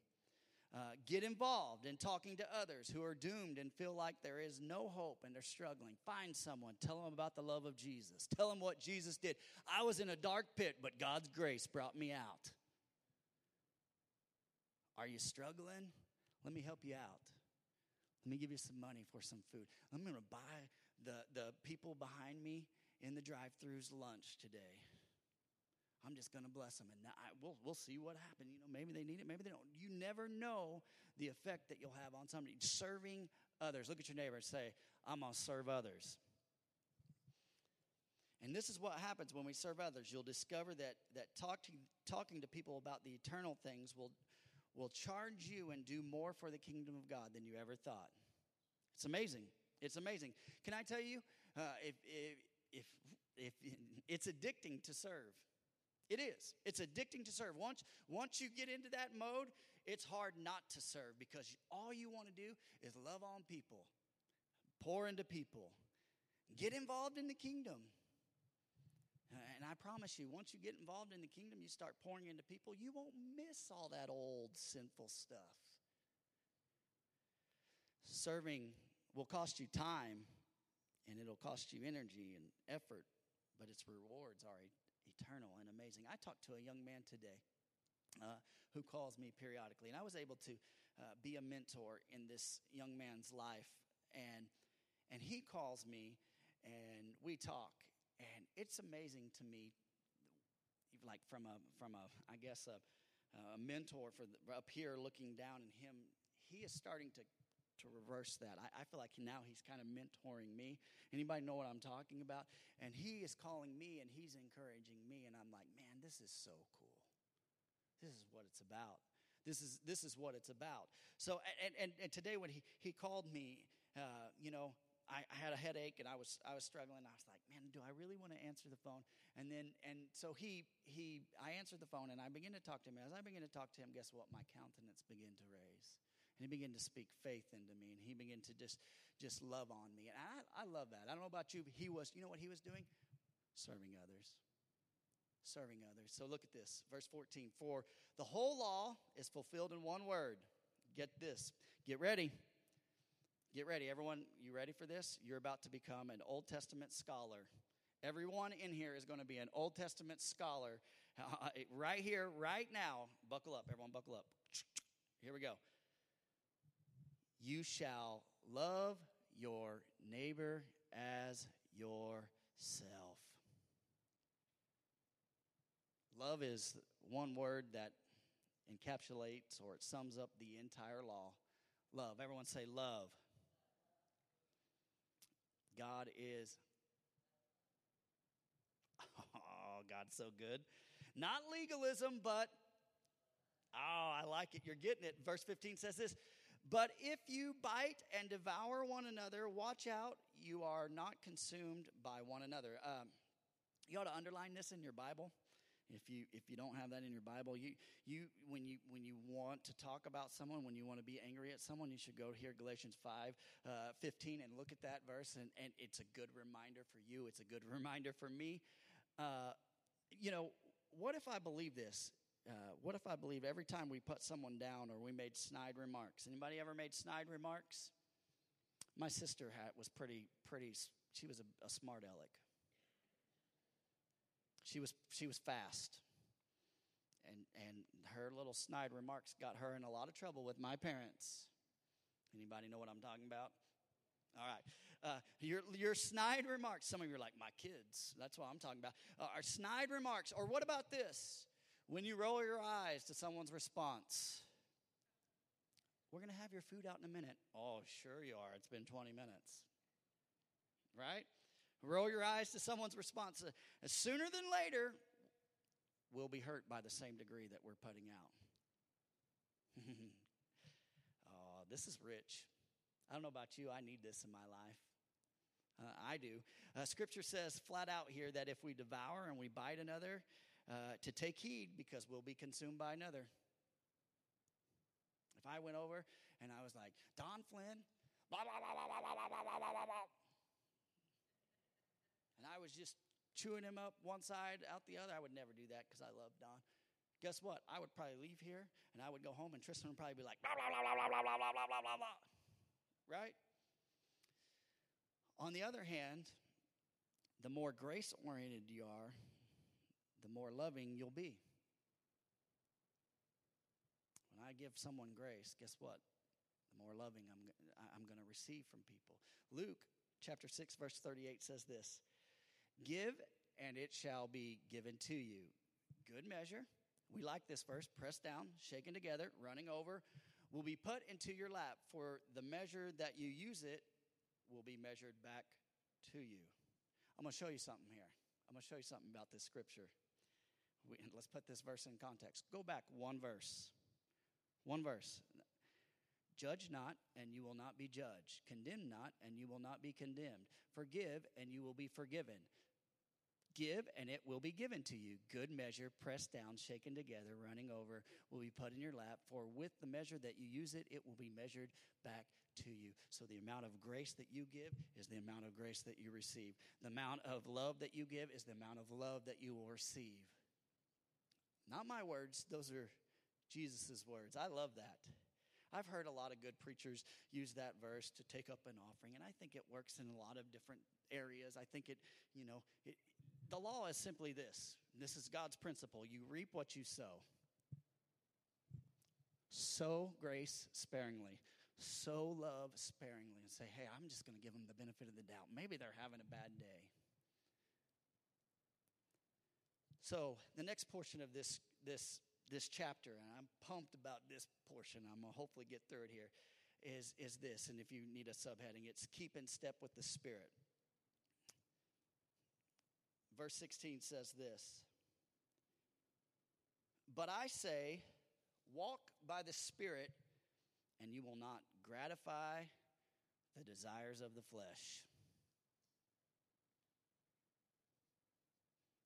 Uh, get involved in talking to others who are doomed and feel like there is no hope and they're struggling. Find someone, tell them about the love of Jesus. Tell them what Jesus did. I was in a dark pit, but God's grace brought me out. Are you struggling? Let me help you out. Let me give you some money for some food. I'm going to buy the, the people behind me in the drive-throughs lunch today. I'm just going to bless them, and I, we'll we'll see what happens. You know, maybe they need it, maybe they don't. You never know the effect that you'll have on somebody. Serving others. Look at your neighbor and say, "I'm going to serve others." And this is what happens when we serve others. You'll discover that that talking talking to people about the eternal things will will charge you and do more for the kingdom of God than you ever thought. It's amazing. It's amazing. Can I tell you, uh, if, if if, if it's addicting to serve. It is. It's addicting to serve. Once, once you get into that mode, it's hard not to serve because all you want to do is love on people, pour into people, get involved in the kingdom. And I promise you, once you get involved in the kingdom, you start pouring into people, you won't miss all that old sinful stuff. Serving will cost you time and it'll cost you energy and effort, but its rewards are eternal and amazing. I talked to a young man today uh, who calls me periodically, and I was able to uh, be a mentor in this young man's life. And and he calls me and we talk. And it's amazing to me, like from a, from a I guess, a, a mentor for the, up here looking down, and him, he is starting to to reverse that. I, I, feel like now he's kind of mentoring me. Anybody know what I'm talking about? And he is calling me and he's encouraging me, and I'm like, man, this is so cool. This is what it's about. This is this is what it's about. So, and and, and today when he he called me, uh, you know, I, I, had a headache and I was I was struggling. I was like, man, do I really want to answer the phone? And then and so he he I answered the phone and I began to talk to him. As I began to talk to him, guess what? My countenance began to raise. And he began to speak faith into me and he began to just just love on me. And I, I love that. I don't know about you, but he was, you know what he was doing? Serving others. Serving others. So look at this, verse 14. For the whole law is fulfilled in one word. Get this. Get ready Get ready, everyone. You ready for this? You're about to become an Old Testament scholar. Everyone in here is going to be an Old Testament scholar right here, right now. Buckle up, everyone, buckle up. Here we go. You shall love your neighbor as yourself. Love is one word that encapsulates or it sums up the entire law. Love. Everyone say love. God is, oh, God's so good. Not legalism, but, oh, I like it. You're getting it. Verse 15 says this But if you bite and devour one another, watch out, you are not consumed by one another. Um, you ought to underline this in your Bible. If you if you don't have that in your Bible, you you when you when you want to talk about someone, when you want to be angry at someone, you should go here Galatians 5, uh, 15 and look at that verse and, and it's a good reminder for you. It's a good reminder for me. Uh, you know, what if I believe this? Uh, what if I believe every time we put someone down or we made snide remarks? Anybody ever made snide remarks? My sister had, was pretty, pretty, she was a, a smart aleck. She was, she was fast. And, and her little snide remarks got her in a lot of trouble with my parents. Anybody know what I'm talking about? All right. Uh, your, your snide remarks, some of you are like, my kids. That's what I'm talking about. Uh, our snide remarks. Or what about this? When you roll your eyes to someone's response, we're going to have your food out in a minute. Oh, sure you are. It's been 20 minutes. Right? Roll your eyes to someone's response. Uh, sooner than later, we'll be hurt by the same degree that we're putting out. oh, this is rich. I don't know about you, I need this in my life. Uh, I do. Uh, scripture says flat out here that if we devour and we bite another, uh, to take heed because we'll be consumed by another. If I went over and I was like, Don Flynn, blah, blah, blah, blah, blah, blah, blah, blah, blah, and I was just chewing him up one side, out the other, I would never do that because I love Don. Guess what? I would probably leave here and I would go home and Tristan would probably be like, blah, blah, blah, blah, blah, blah, blah, blah, blah, blah, blah. Right? On the other hand, the more grace oriented you are, the more loving you'll be. When I give someone grace, guess what? The more loving I'm, I'm going to receive from people. Luke chapter 6, verse 38 says this Give, and it shall be given to you. Good measure. We like this verse. Pressed down, shaken together, running over, will be put into your lap. For the measure that you use it will be measured back to you. I'm going to show you something here. I'm going to show you something about this scripture. We, let's put this verse in context. Go back one verse. One verse. Judge not, and you will not be judged. Condemn not, and you will not be condemned. Forgive, and you will be forgiven. Give, and it will be given to you. Good measure, pressed down, shaken together, running over, will be put in your lap. For with the measure that you use it, it will be measured back to you. So the amount of grace that you give is the amount of grace that you receive. The amount of love that you give is the amount of love that you will receive. Not my words, those are Jesus' words. I love that. I've heard a lot of good preachers use that verse to take up an offering, and I think it works in a lot of different areas. I think it, you know, it, the law is simply this this is God's principle you reap what you sow. Sow grace sparingly. so love sparingly and say, hey, I'm just going to give them the benefit of the doubt. Maybe they're having a bad day. So the next portion of this this this chapter, and I'm pumped about this portion. I'm gonna hopefully get through it here. Is is this? And if you need a subheading, it's keep in step with the Spirit. Verse 16 says this. But I say, walk by the Spirit, and you will not gratify the desires of the flesh.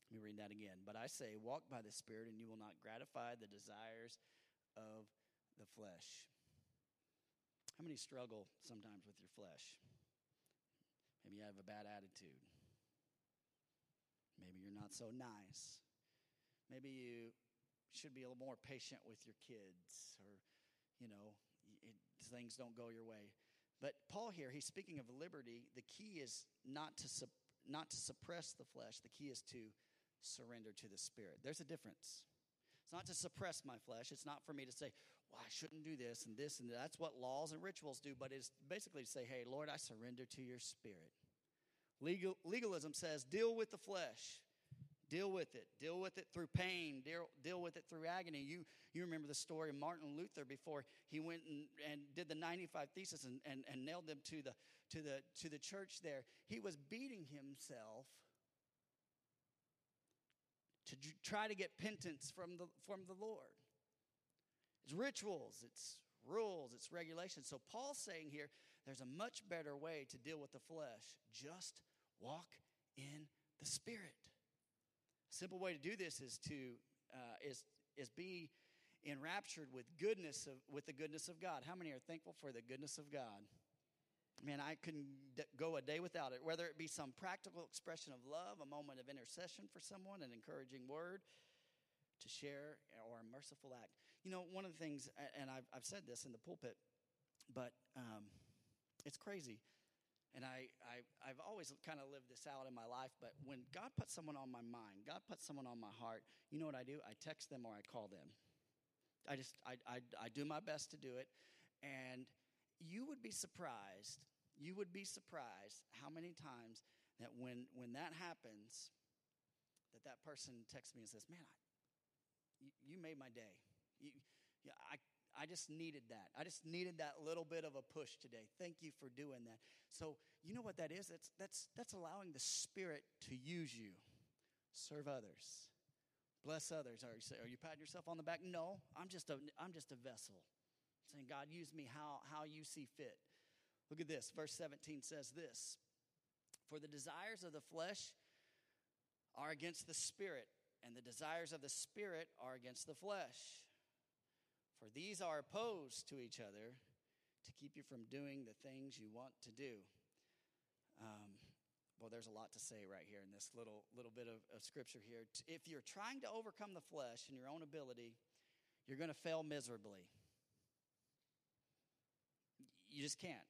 Let me read that again. But I say, walk by the Spirit, and you will not gratify the desires of the flesh. How many struggle sometimes with your flesh? Maybe you have a bad attitude. Maybe you're not so nice. Maybe you should be a little more patient with your kids, or, you know, it, things don't go your way. But Paul here, he's speaking of liberty. The key is not to, not to suppress the flesh, the key is to surrender to the Spirit. There's a difference. It's not to suppress my flesh. It's not for me to say, well, I shouldn't do this and this and that's what laws and rituals do, but it's basically to say, hey, Lord, I surrender to your Spirit. Legal, legalism says, deal with the flesh. Deal with it. Deal with it through pain. Deal, deal with it through agony. You, you remember the story of Martin Luther before he went and, and did the 95 Theses and, and, and nailed them to the, to, the, to the church there. He was beating himself try to get penance from the, from the Lord. It's rituals, it's rules, it's regulations. So Paul's saying here there's a much better way to deal with the flesh. Just walk in the Spirit. A simple way to do this is to uh, is is be enraptured with goodness of, with the goodness of God. How many are thankful for the goodness of God? Man, I couldn't go a day without it. Whether it be some practical expression of love, a moment of intercession for someone, an encouraging word to share, or a merciful act. You know, one of the things, and I've, I've said this in the pulpit, but um, it's crazy. And I, I, I've always kind of lived this out in my life, but when God puts someone on my mind, God puts someone on my heart, you know what I do? I text them or I call them. I just, I, I, I do my best to do it. And you would be surprised, you would be surprised how many times that when, when that happens, that that person texts me and says, man, I, you, you made my day. You, yeah, I, I just needed that. I just needed that little bit of a push today. Thank you for doing that. So, you know what that is? That's, that's, that's allowing the Spirit to use you, serve others, bless others. Are you, are you patting yourself on the back? No, I'm just a, I'm just a vessel saying, God, use me how, how you see fit. Look at this. Verse 17 says this For the desires of the flesh are against the spirit, and the desires of the spirit are against the flesh. For these are opposed to each other to keep you from doing the things you want to do. Um, well, there's a lot to say right here in this little little bit of, of scripture here. If you're trying to overcome the flesh in your own ability, you're going to fail miserably you just can't.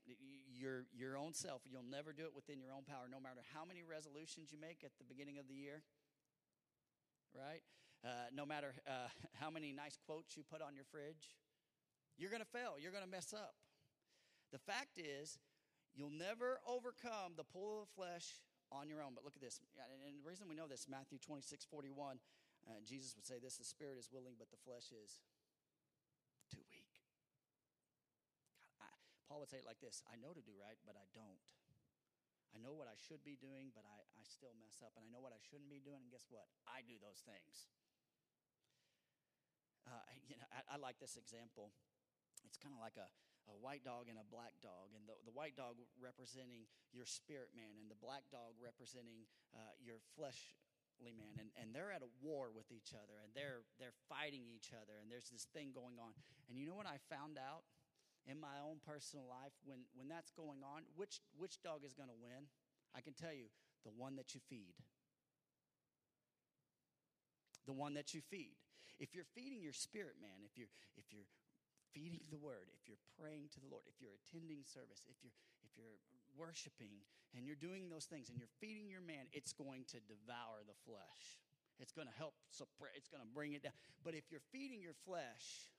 Your, your own self, you'll never do it within your own power, no matter how many resolutions you make at the beginning of the year, right? Uh, no matter uh, how many nice quotes you put on your fridge, you're going to fail. You're going to mess up. The fact is, you'll never overcome the pull of the flesh on your own. But look at this. And the reason we know this, Matthew 26, 41, uh, Jesus would say this the spirit is willing, but the flesh is too weak. Paul would say it like this I know to do right, but I don't. I know what I should be doing, but I, I still mess up. And I know what I shouldn't be doing, and guess what? I do those things. Uh, you know, I, I, like this example. It's kind of like a, a white dog and a black dog, and the, the white dog representing your spirit man, and the black dog representing uh, your fleshly man. And, and they're at a war with each other, and they're, they're fighting each other, and there's this thing going on. And you know what I found out? In my own personal life when, when that's going on, which, which dog is going to win? I can tell you, the one that you feed. The one that you feed. If you're feeding your spirit, man, if you're, if you're feeding the word, if you're praying to the Lord, if you're attending service, if you're, if you're worshiping and you're doing those things and you're feeding your man, it's going to devour the flesh. It's going to help suppress, it's going to bring it down. But if you're feeding your flesh,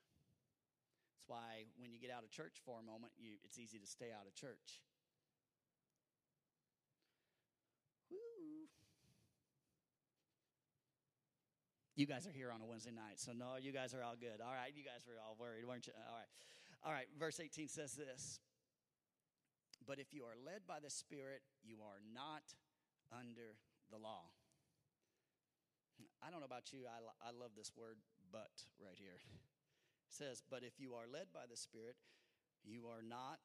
why when you get out of church for a moment, you, it's easy to stay out of church. Woo. You guys are here on a Wednesday night, so no, you guys are all good. All right, you guys were all worried, weren't you? All right. All right, verse 18 says this But if you are led by the Spirit, you are not under the law. I don't know about you, I, I love this word, but right here. Says, But if you are led by the Spirit, you are not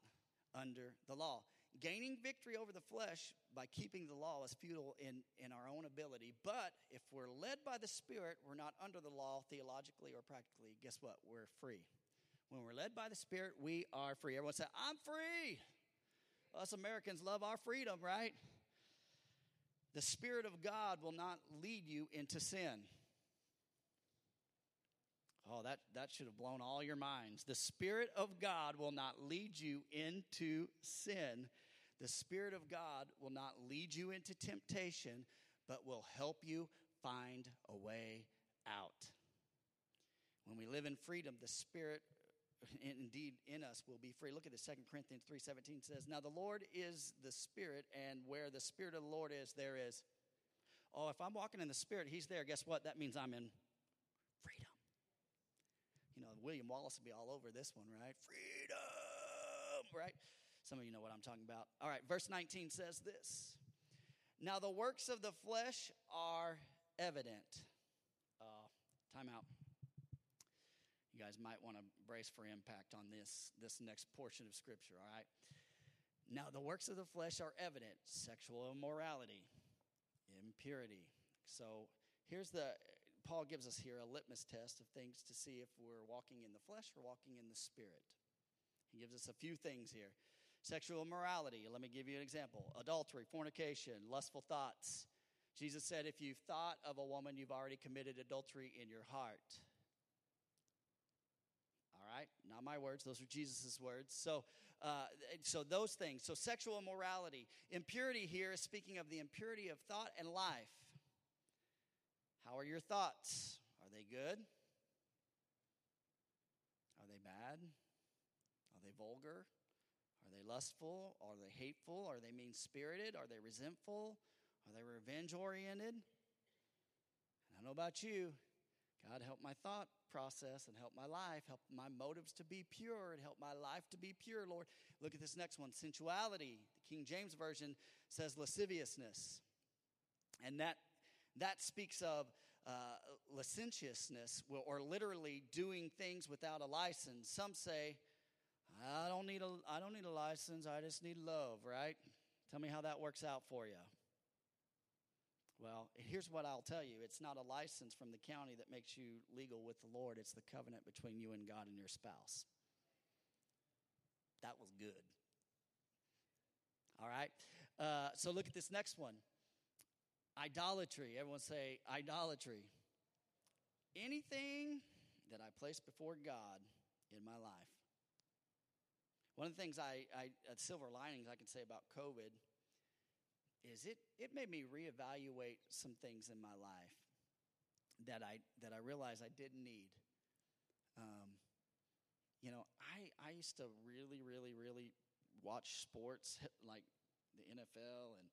under the law. Gaining victory over the flesh by keeping the law is futile in, in our own ability. But if we're led by the Spirit, we're not under the law theologically or practically. Guess what? We're free. When we're led by the Spirit, we are free. Everyone say, I'm free. Us Americans love our freedom, right? The Spirit of God will not lead you into sin. Oh, that, that should have blown all your minds. The Spirit of God will not lead you into sin. The Spirit of God will not lead you into temptation, but will help you find a way out. When we live in freedom, the Spirit indeed in us will be free. Look at this. 2 Corinthians 3.17 says, Now the Lord is the Spirit, and where the Spirit of the Lord is, there is. Oh, if I'm walking in the Spirit, He's there. Guess what? That means I'm in. You know, William Wallace will be all over this one, right? Freedom, right? Some of you know what I'm talking about. All right, verse 19 says this Now the works of the flesh are evident. Uh, time out. You guys might want to brace for impact on this, this next portion of Scripture, all right? Now, the works of the flesh are evident sexual immorality, impurity. So, here's the Paul gives us here a litmus test of things to see if we're walking in the flesh or walking in the spirit. He gives us a few things here sexual immorality. Let me give you an example adultery, fornication, lustful thoughts. Jesus said, if you've thought of a woman, you've already committed adultery in your heart. All right, not my words; those are Jesus' words. So, uh, so those things. So, sexual immorality, impurity here is speaking of the impurity of thought and life. How are your thoughts? Are they good? Are they bad? Are they vulgar? Are they lustful? Are they hateful? Are they mean spirited? Are they resentful? Are they revenge oriented? I don't know about you. God, help my thought process and help my life, help my motives to be pure and help my life to be pure, Lord. Look at this next one sensuality. The King James Version says lasciviousness. And that that speaks of uh, licentiousness or literally doing things without a license. Some say, I don't need a, I don't need a license, I just need love, right? Tell me how that works out for you. Well, here's what I'll tell you it's not a license from the county that makes you legal with the Lord, it's the covenant between you and God and your spouse. That was good. All right? Uh, so look at this next one Idolatry. Everyone say idolatry. Anything that I place before God in my life. One of the things I, I at silver linings I can say about COVID is it it made me reevaluate some things in my life that I that I realized I didn't need. Um, you know, I I used to really really really watch sports like the NFL and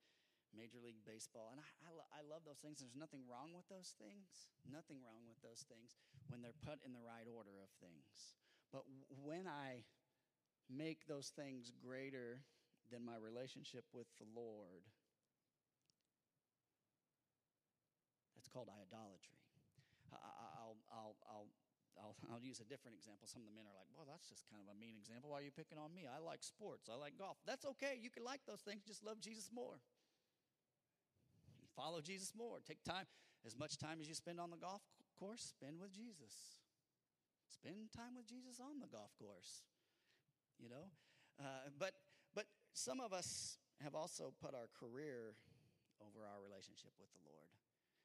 Major League Baseball. And I, I, I, love those things. There's nothing wrong with those things. Nothing wrong with those things when they're put in the right order of things. But when I make those things greater than my relationship with the Lord, that's called idolatry. I, will I'll, I'll, I'll, I'll use a different example. Some of the men are like, well, that's just kind of a mean example. Why are you picking on me? I like sports. I like golf. That's okay. You can like those things. Just love Jesus more follow Jesus more. Take time, as much time as you spend on the golf course, spend with Jesus. Spend time with Jesus on the golf course. You know, uh, but but some of us have also put our career over our relationship with the Lord.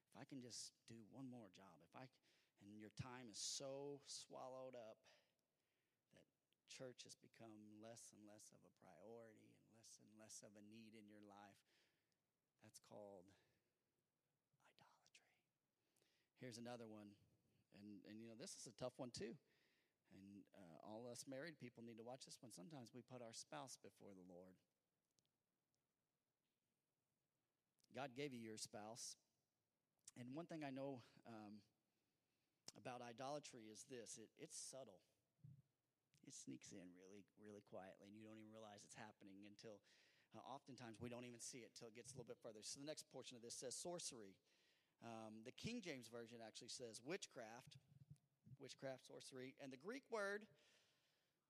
If I can just do one more job, if I and your time is so swallowed up that church has become less and less of a priority and less and less of a need in your life. That's called Here's another one. And, and you know, this is a tough one too. And uh, all us married people need to watch this one. Sometimes we put our spouse before the Lord. God gave you your spouse. And one thing I know um, about idolatry is this it, it's subtle. It sneaks in really, really quietly, and you don't even realize it's happening until uh, oftentimes we don't even see it till it gets a little bit further. So the next portion of this says sorcery. Um, the King James Version actually says witchcraft, witchcraft, sorcery. And the Greek word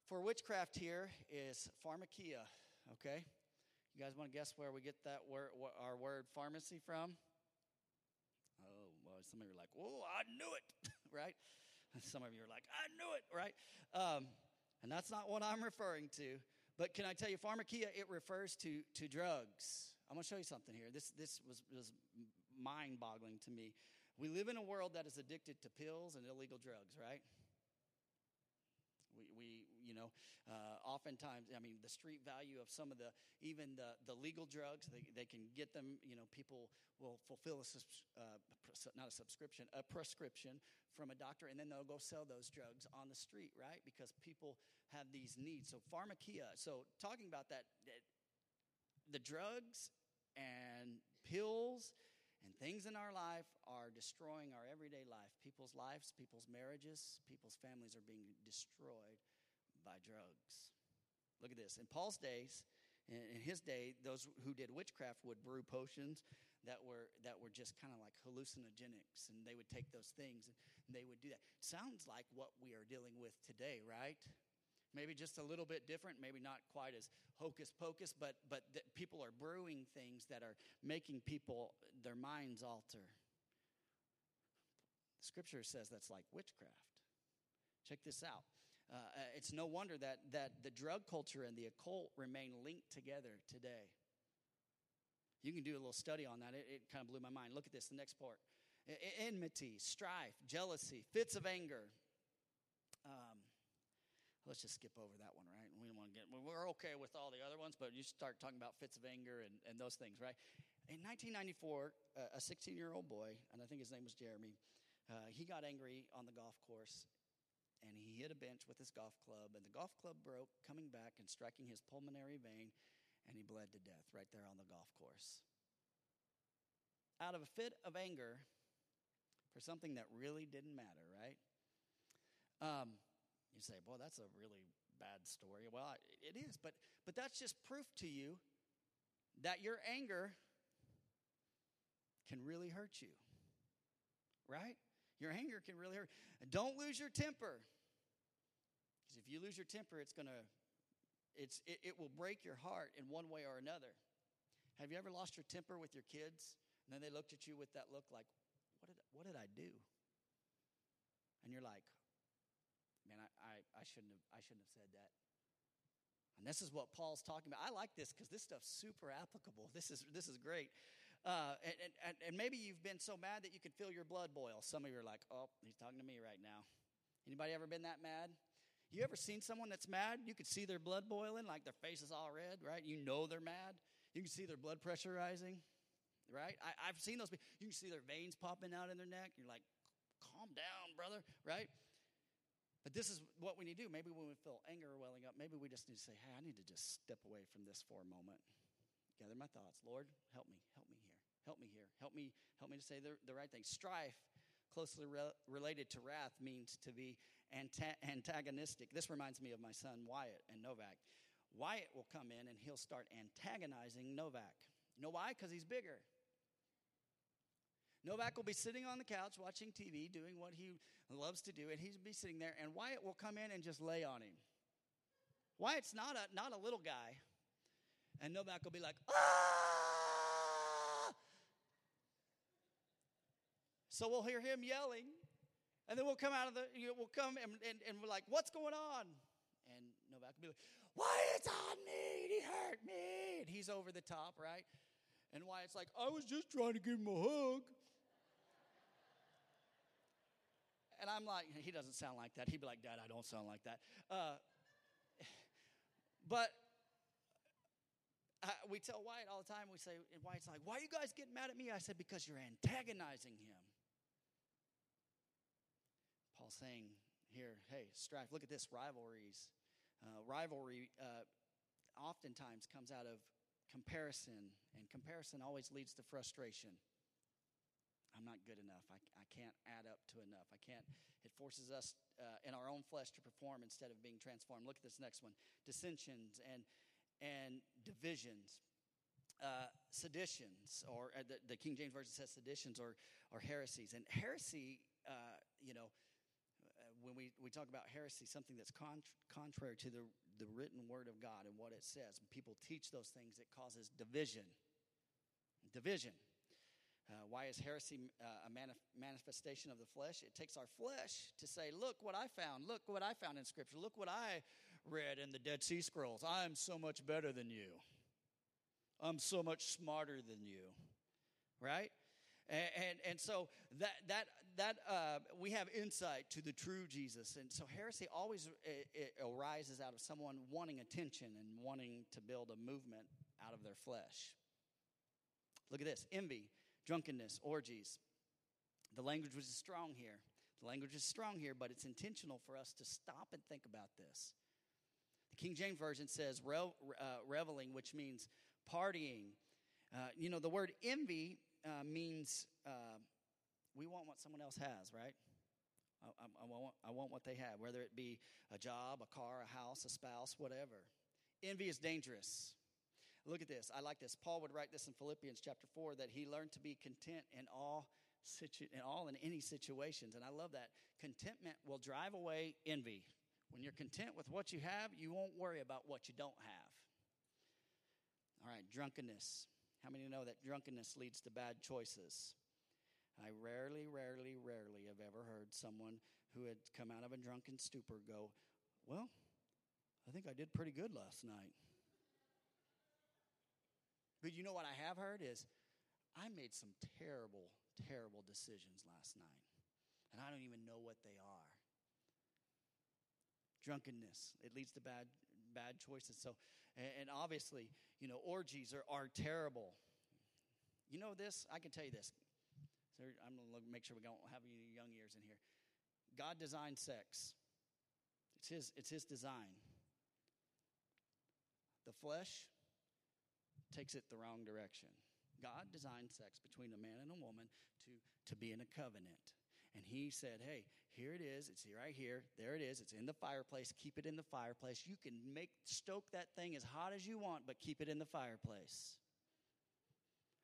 for witchcraft here is pharmakia, okay? You guys want to guess where we get that word, our word pharmacy from? Oh, well, some of you are like, oh, I knew it, right? Some of you are like, I knew it, right? Um, and that's not what I'm referring to. But can I tell you, pharmakia, it refers to, to drugs. I'm going to show you something here. This, this was, was mind boggling to me. We live in a world that is addicted to pills and illegal drugs, right? We, we you know, uh, oftentimes, I mean, the street value of some of the, even the, the legal drugs, they, they can get them, you know, people will fulfill a, uh, not a subscription, a prescription from a doctor, and then they'll go sell those drugs on the street, right? Because people have these needs. So, pharmakia, so talking about that, that the drugs and pills and things in our life are destroying our everyday life. People's lives, people's marriages, people's families are being destroyed by drugs. Look at this. In Paul's days, in his day, those who did witchcraft would brew potions that were that were just kind of like hallucinogenics, and they would take those things and they would do that. Sounds like what we are dealing with today, right? Maybe just a little bit different, maybe not quite as hocus pocus, but, but people are brewing things that are making people, their minds alter. Scripture says that's like witchcraft. Check this out. Uh, uh, it's no wonder that, that the drug culture and the occult remain linked together today. You can do a little study on that. It, it kind of blew my mind. Look at this, the next part enmity, strife, jealousy, fits of anger, let's just skip over that one, right? We don't want to get, we're okay with all the other ones, but you start talking about fits of anger and, and those things, right? In 1994, uh, a 16 year old boy, and I think his name was Jeremy, uh, he got angry on the golf course and he hit a bench with his golf club, and the golf club broke, coming back and striking his pulmonary vein, and he bled to death right there on the golf course. Out of a fit of anger for something that really didn't matter, right? Um, you say, boy, that's a really bad story. Well, it is, but, but that's just proof to you that your anger can really hurt you, right? Your anger can really hurt. Don't lose your temper. Because if you lose your temper, it's going to, it's, it, it will break your heart in one way or another. Have you ever lost your temper with your kids? And then they looked at you with that look like, what did, what did I do? And you're like, I, shouldn't have, I shouldn't have said that. And this is what Paul's talking about. I like this because this stuff's super applicable. This is, this is great. Uh, and, and, and maybe you've been so mad that you could feel your blood boil. Some of you are like, oh, he's talking to me right now. Anybody ever been that mad? You ever seen someone that's mad? You could see their blood boiling, like their face is all red, right? You know they're mad. You can see their blood pressure rising, right? I, have seen those. People. You can see their veins popping out in their neck. You're like, calm down, brother, right? But this is what we need to do. Maybe when we feel anger welling up, maybe we just need to say, hey, I need to just step away from this for a moment. Gather my thoughts. Lord, help me. Help me here. Help me here. Help me, help me to say the, the right thing. Strife, closely re- related to wrath, means to be anta- antagonistic. This reminds me of my son Wyatt and Novak. Wyatt will come in and he'll start antagonizing Novak. You know why? Because he's bigger. Novak will be sitting on the couch watching TV, doing what he loves to do, and he'll be sitting there, and Wyatt will come in and just lay on him. Wyatt's not a, not a little guy. And Novak will be like, ah! So we'll hear him yelling, and then we'll come out of the, you know, we'll come and, and, and we're like, what's going on? And Novak will be like, Wyatt's on me, he hurt me. And he's over the top, right? And Wyatt's like, I was just trying to give him a hug. And I'm like, he doesn't sound like that. He'd be like, Dad, I don't sound like that. Uh, but uh, we tell Wyatt all the time, we say, and Wyatt's like, why are you guys getting mad at me? I said, because you're antagonizing him. Paul's saying, here, hey, strife. Look at this rivalries. Uh, rivalry uh, oftentimes comes out of comparison, and comparison always leads to frustration. I'm not good enough. I, I can't add up to enough. I can't. It forces us uh, in our own flesh to perform instead of being transformed. Look at this next one dissensions and, and divisions. Uh, seditions, or uh, the, the, King James Version says seditions or, or heresies. And heresy, uh, you know, uh, when we, we talk about heresy, something that's con- contrary to the, the written word of God and what it says, when people teach those things, it causes division. Division. Uh, why is heresy uh, a manif- manifestation of the flesh? It takes our flesh to say, Look what I found. Look what I found in Scripture. Look what I read in the Dead Sea Scrolls. I'm so much better than you. I'm so much smarter than you. Right? And, and, and so that, that, that uh, we have insight to the true Jesus. And so heresy always it, it arises out of someone wanting attention and wanting to build a movement out of their flesh. Look at this envy drunkenness, orgies. The language was strong here. The language is strong here, but it's intentional for us to stop and think about this. The King James Version says uh, reveling, which means partying. Uh, you know, the word envy uh, means uh, we want what someone else has, right? I, I, I, want, I want what they have, whether it be a job, a car, a house, a spouse, whatever. Envy is dangerous. Look at this. I like this. Paul would write this in Philippians chapter 4 that he learned to be content in all situ- in all and any situations. And I love that. Contentment will drive away envy. When you're content with what you have, you won't worry about what you don't have. All right, drunkenness. How many know that drunkenness leads to bad choices? I rarely, rarely, rarely have ever heard someone who had come out of a drunken stupor go, Well, I think I did pretty good last night. But you know what I have heard is I made some terrible, terrible decisions last night, and I don't even know what they are. Drunkenness, it leads to bad, bad choices. So, and, obviously, you know, orgies are, are terrible. You know this? I can tell you this. So I'm going to make sure we don't have any young ears in here. God designed sex. It's his, it's his design. The flesh takes it the wrong direction. God designed sex between a man and a woman to, to be in a covenant. And he said, Hey, here it is. It's right here. There it is. It's in the fireplace. Keep it in the fireplace. You can make stoke that thing as hot as you want, but keep it in the fireplace.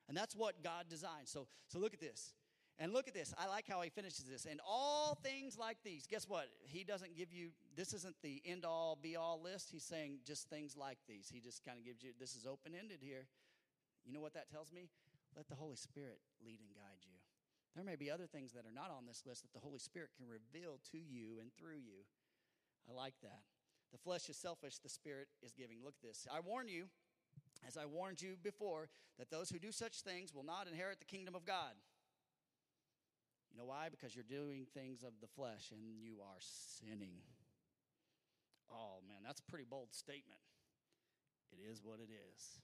And that's what God designed. So, so look at this. And look at this. I like how he finishes this. And all things like these. Guess what? He doesn't give you, this isn't the end all be all list. He's saying just things like these. He just kind of gives you, this is open ended here. You know what that tells me? Let the Holy Spirit lead and guide you. There may be other things that are not on this list that the Holy Spirit can reveal to you and through you. I like that. The flesh is selfish, the Spirit is giving. Look at this. I warn you, as I warned you before, that those who do such things will not inherit the kingdom of God. You know why? Because you're doing things of the flesh and you are sinning. Oh, man, that's a pretty bold statement. It is what it is.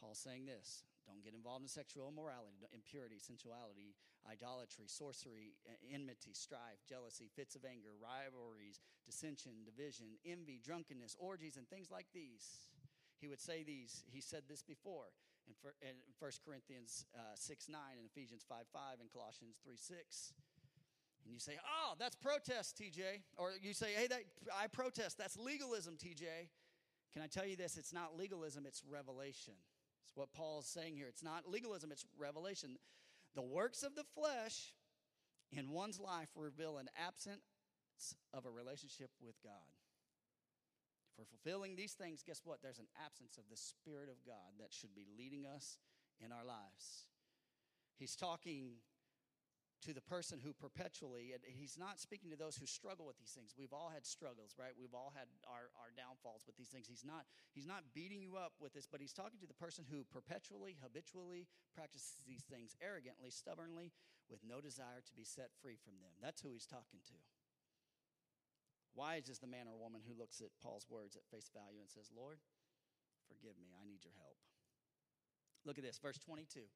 Paul's saying this don't get involved in sexual immorality, impurity, sensuality, idolatry, sorcery, enmity, strife, jealousy, fits of anger, rivalries, dissension, division, envy, drunkenness, orgies, and things like these. He would say these, he said this before in, in 1 Corinthians uh, 6 9 and Ephesians 5 5 and Colossians 3 6. And you say, oh, that's protest, TJ. Or you say, hey, that, I protest. That's legalism, TJ. Can I tell you this? It's not legalism, it's revelation. It's what Paul is saying here. It's not legalism, it's revelation. The works of the flesh in one's life reveal an absence of a relationship with God. For fulfilling these things, guess what? There's an absence of the Spirit of God that should be leading us in our lives. He's talking to the person who perpetually, and he's not speaking to those who struggle with these things. We've all had struggles, right? We've all had our, our downfalls with these things. He's not, he's not beating you up with this, but he's talking to the person who perpetually, habitually practices these things arrogantly, stubbornly, with no desire to be set free from them. That's who he's talking to. Wise is the man or woman who looks at Paul's words at face value and says, Lord, forgive me. I need your help. Look at this, verse 22.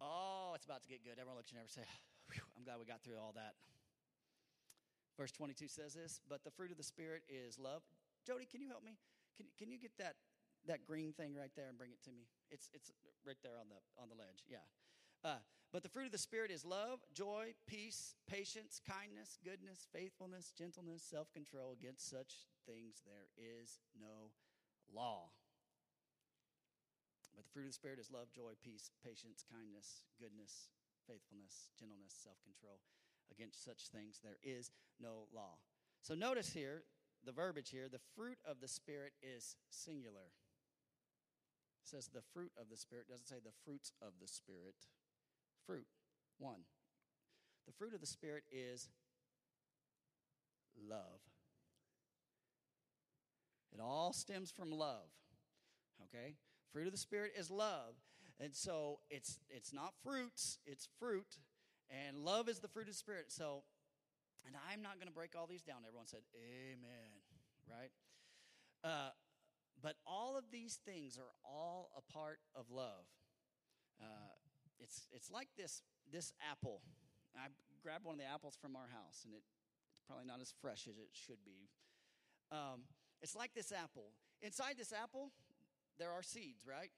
Oh, it's about to get good. Everyone looks at you and say, I'm glad we got through all that. Verse 22 says this, but the fruit of the Spirit is love. Jody, can you help me? Can, can you get that, that green thing right there and bring it to me? It's, it's right there on the, on the ledge. Yeah. Uh, but the fruit of the Spirit is love, joy, peace, patience, kindness, goodness, faithfulness, gentleness, self control. Against such things there is no law. But the fruit of the Spirit is love, joy, peace, patience, kindness, goodness, faithfulness, gentleness, self control. Against such things there is no law. So notice here, the verbiage here, the fruit of the Spirit is singular. It says the fruit of the Spirit, doesn't say the fruits of the Spirit. Fruit, one. The fruit of the Spirit is love. It all stems from love. Okay? Fruit of the Spirit is love. And so it's it's not fruits, it's fruit. And love is the fruit of the Spirit. So, and I'm not going to break all these down. Everyone said, Amen, right? Uh, but all of these things are all a part of love. Uh, it's, it's like this, this apple. I grabbed one of the apples from our house, and it, it's probably not as fresh as it should be. Um, it's like this apple. Inside this apple, there are seeds, right?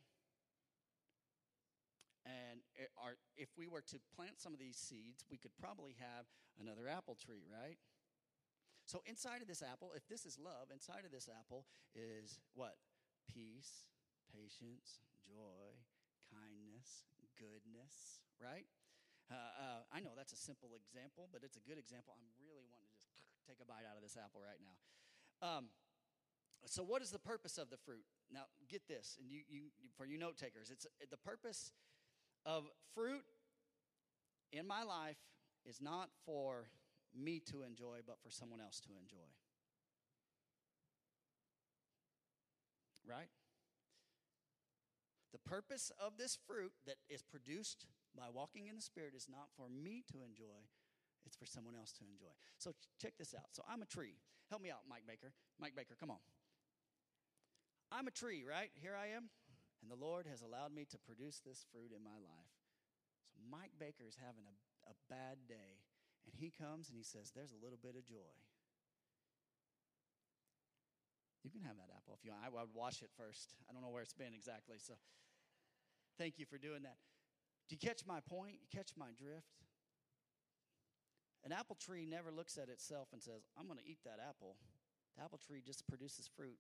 And are, if we were to plant some of these seeds, we could probably have another apple tree, right? So inside of this apple, if this is love, inside of this apple is what? Peace, patience, joy, kindness, goodness, right? Uh, uh, I know that's a simple example, but it's a good example. I'm really wanting to just take a bite out of this apple right now. Um, so, what is the purpose of the fruit? Now, get this, and you, you for you note takers, it's the purpose of fruit in my life is not for me to enjoy, but for someone else to enjoy. Right? The purpose of this fruit that is produced by walking in the Spirit is not for me to enjoy, it's for someone else to enjoy. So check this out. So I'm a tree. Help me out, Mike Baker. Mike Baker, come on. I'm a tree, right? Here I am. And the Lord has allowed me to produce this fruit in my life. So Mike Baker is having a, a bad day, and he comes and he says, There's a little bit of joy. You can have that apple if you want. I would wash it first. I don't know where it's been exactly, so thank you for doing that. Do you catch my point? You catch my drift? An apple tree never looks at itself and says, I'm going to eat that apple. The apple tree just produces fruit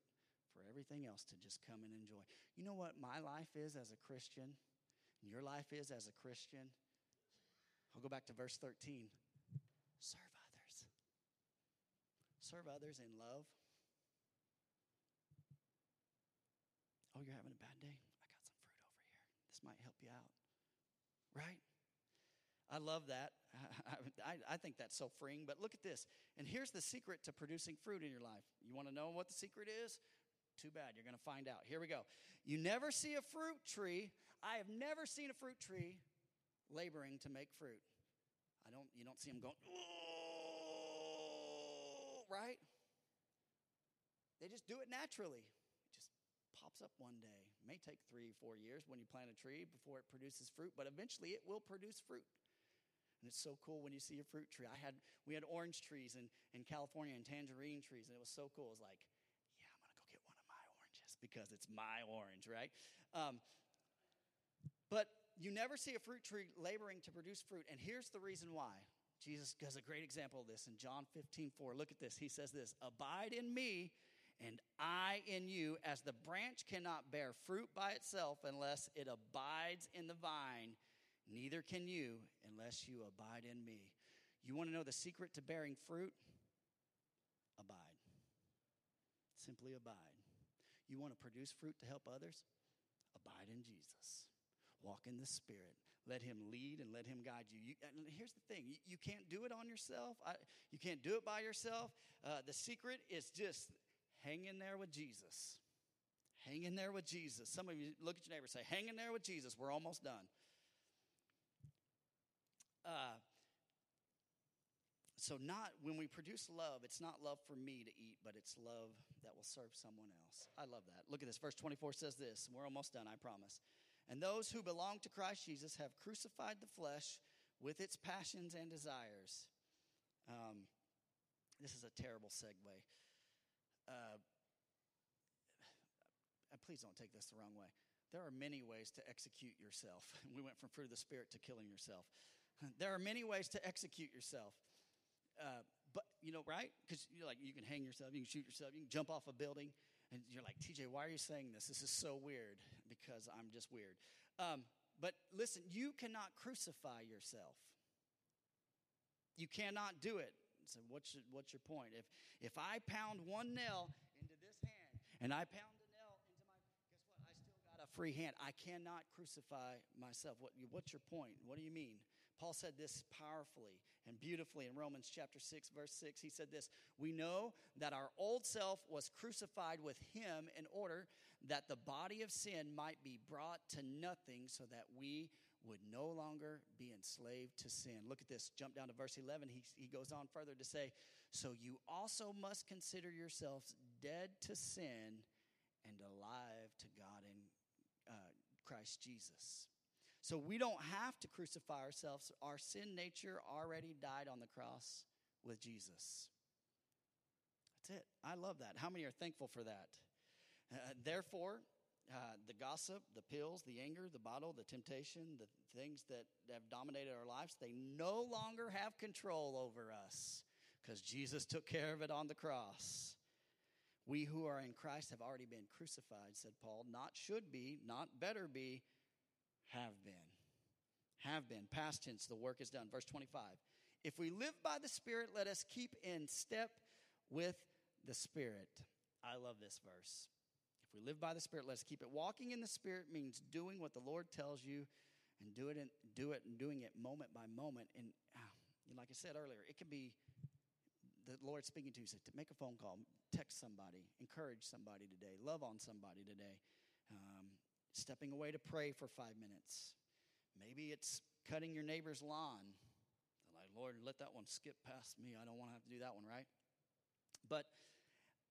for everything else to just come and enjoy. You know what my life is as a Christian? Your life is as a Christian? I'll go back to verse 13. Serve others. Serve others in love. Oh, you're having a bad day? I got some fruit over here. This might help you out. Right? I love that. I, I, think that's so freeing. But look at this. And here's the secret to producing fruit in your life. You want to know what the secret is? Too bad. You're going to find out. Here we go. You never see a fruit tree. I have never seen a fruit tree laboring to make fruit. I don't. You don't see them going. Oh, right? They just do it naturally. It just pops up one day. It may take three, four years when you plant a tree before it produces fruit, but eventually it will produce fruit. And it's so cool when you see a fruit tree. I had we had orange trees in, in California and tangerine trees, and it was so cool. It was like because it's my orange, right? Um, but you never see a fruit tree laboring to produce fruit. And here's the reason why. Jesus gives a great example of this in John 15, 4. Look at this. He says this Abide in me, and I in you, as the branch cannot bear fruit by itself unless it abides in the vine, neither can you unless you abide in me. You want to know the secret to bearing fruit? Abide. Simply abide. You want to produce fruit to help others? Abide in Jesus. Walk in the Spirit. Let Him lead and let Him guide you. you here's the thing you, you can't do it on yourself, I, you can't do it by yourself. Uh, the secret is just hang in there with Jesus. Hang in there with Jesus. Some of you look at your neighbor say, Hang in there with Jesus. We're almost done. Uh, so not when we produce love it's not love for me to eat but it's love that will serve someone else i love that look at this verse 24 says this we're almost done i promise and those who belong to christ jesus have crucified the flesh with its passions and desires. Um, this is a terrible segue. Uh, uh, please don't take this the wrong way. There are many ways to execute yourself. We went from fruit of the Spirit to killing yourself. There are many ways to execute yourself. Uh, but, you know, right? Because you're like, you can hang yourself, you can shoot yourself, you can jump off a building. And you're like, TJ, why are you saying this? This is so weird because I'm just weird. Um, but listen, you cannot crucify yourself. You cannot do it. So what's your, what's your point? If if I pound one nail into this hand and I pound the nail into my guess what? I still got a free hand. I cannot crucify myself. What what's your point? What do you mean? Paul said this powerfully and beautifully in Romans chapter 6, verse 6. He said this We know that our old self was crucified with him in order that the body of sin might be brought to nothing so that we would no longer be enslaved to sin. Look at this. Jump down to verse 11. He, he goes on further to say, So you also must consider yourselves dead to sin and alive to God in uh, Christ Jesus. So we don't have to crucify ourselves. Our sin nature already died on the cross with Jesus. That's it. I love that. How many are thankful for that? Uh, therefore, uh, the gossip, the pills, the anger, the bottle, the temptation, the things that have dominated our lives, they no longer have control over us because Jesus took care of it on the cross. We who are in Christ have already been crucified, said Paul. Not should be, not better be, have been. Have been. Past tense, the work is done. Verse 25. If we live by the Spirit, let us keep in step with the Spirit. I love this verse. If we live by the Spirit, let's keep it. Walking in the Spirit means doing what the Lord tells you and do it and do it and doing it moment by moment. And uh, like I said earlier, it can be the Lord speaking to you. Say, make a phone call, text somebody, encourage somebody today, love on somebody today. Um, stepping away to pray for five minutes. Maybe it's cutting your neighbor's lawn. Like, Lord, let that one skip past me. I don't want to have to do that one, right? But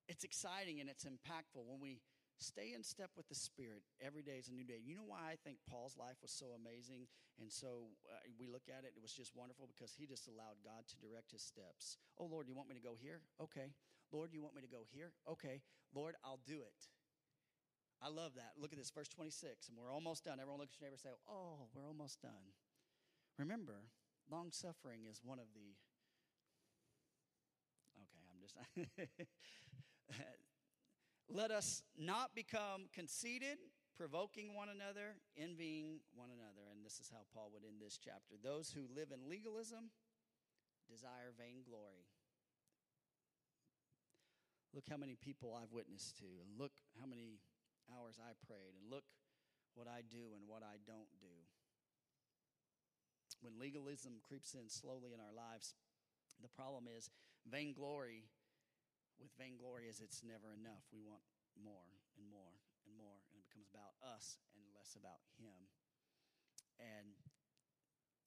it's exciting and it's impactful when we stay in step with the Spirit. Every day is a new day. You know why I think Paul's life was so amazing? And so uh, we look at it, it was just wonderful because he just allowed God to direct his steps. Oh, Lord, you want me to go here? Okay. Lord, you want me to go here? Okay. Lord, I'll do it. I love that. Look at this, verse 26, and we're almost done. Everyone look at your neighbor and say, Oh, we're almost done. Remember, long suffering is one of the. Okay, I'm just. Let us not become conceited, provoking one another, envying one another. And this is how Paul would end this chapter. Those who live in legalism desire vainglory. Look how many people I've witnessed to, and look how many hours I prayed, and look what I do and what I don't do. When legalism creeps in slowly in our lives, the problem is vainglory. With vainglory, is it's never enough. We want more and more and more, and it becomes about us and less about Him. And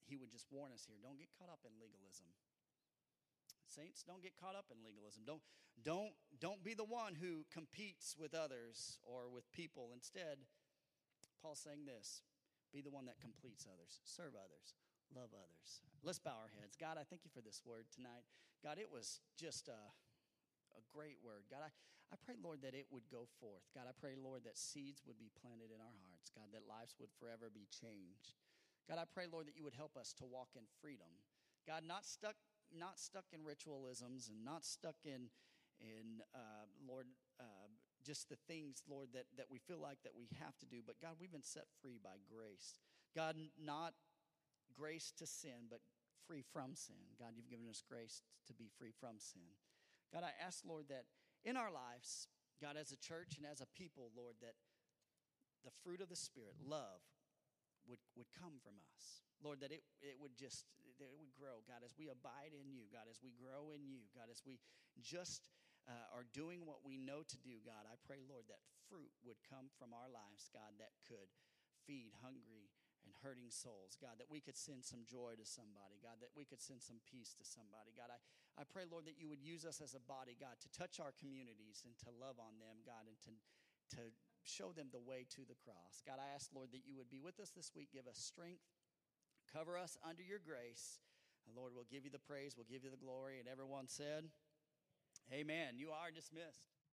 He would just warn us here: don't get caught up in legalism. Saints, don't get caught up in legalism. Don't, don't, don't be the one who competes with others or with people. Instead, Paul's saying this be the one that completes others, serve others, love others. Let's bow our heads. God, I thank you for this word tonight. God, it was just a, a great word. God, I, I pray, Lord, that it would go forth. God, I pray, Lord, that seeds would be planted in our hearts. God, that lives would forever be changed. God, I pray, Lord, that you would help us to walk in freedom. God, not stuck not stuck in ritualisms and not stuck in, in uh, Lord, uh, just the things, Lord, that, that we feel like that we have to do. But God, we've been set free by grace. God, not grace to sin, but free from sin. God, you've given us grace to be free from sin. God, I ask, Lord, that in our lives, God, as a church and as a people, Lord, that the fruit of the Spirit, love, would, would come from us. Lord, that it, it would just, that it would grow. God, as we abide in you, God, as we grow in you, God, as we just uh, are doing what we know to do, God, I pray, Lord, that fruit would come from our lives, God, that could feed hungry and hurting souls. God, that we could send some joy to somebody. God, that we could send some peace to somebody. God, I, I pray, Lord, that you would use us as a body, God, to touch our communities and to love on them, God, and to, to show them the way to the cross. God, I ask, Lord, that you would be with us this week. Give us strength Cover us under your grace. And Lord, we'll give you the praise, we'll give you the glory. And everyone said, Amen. You are dismissed.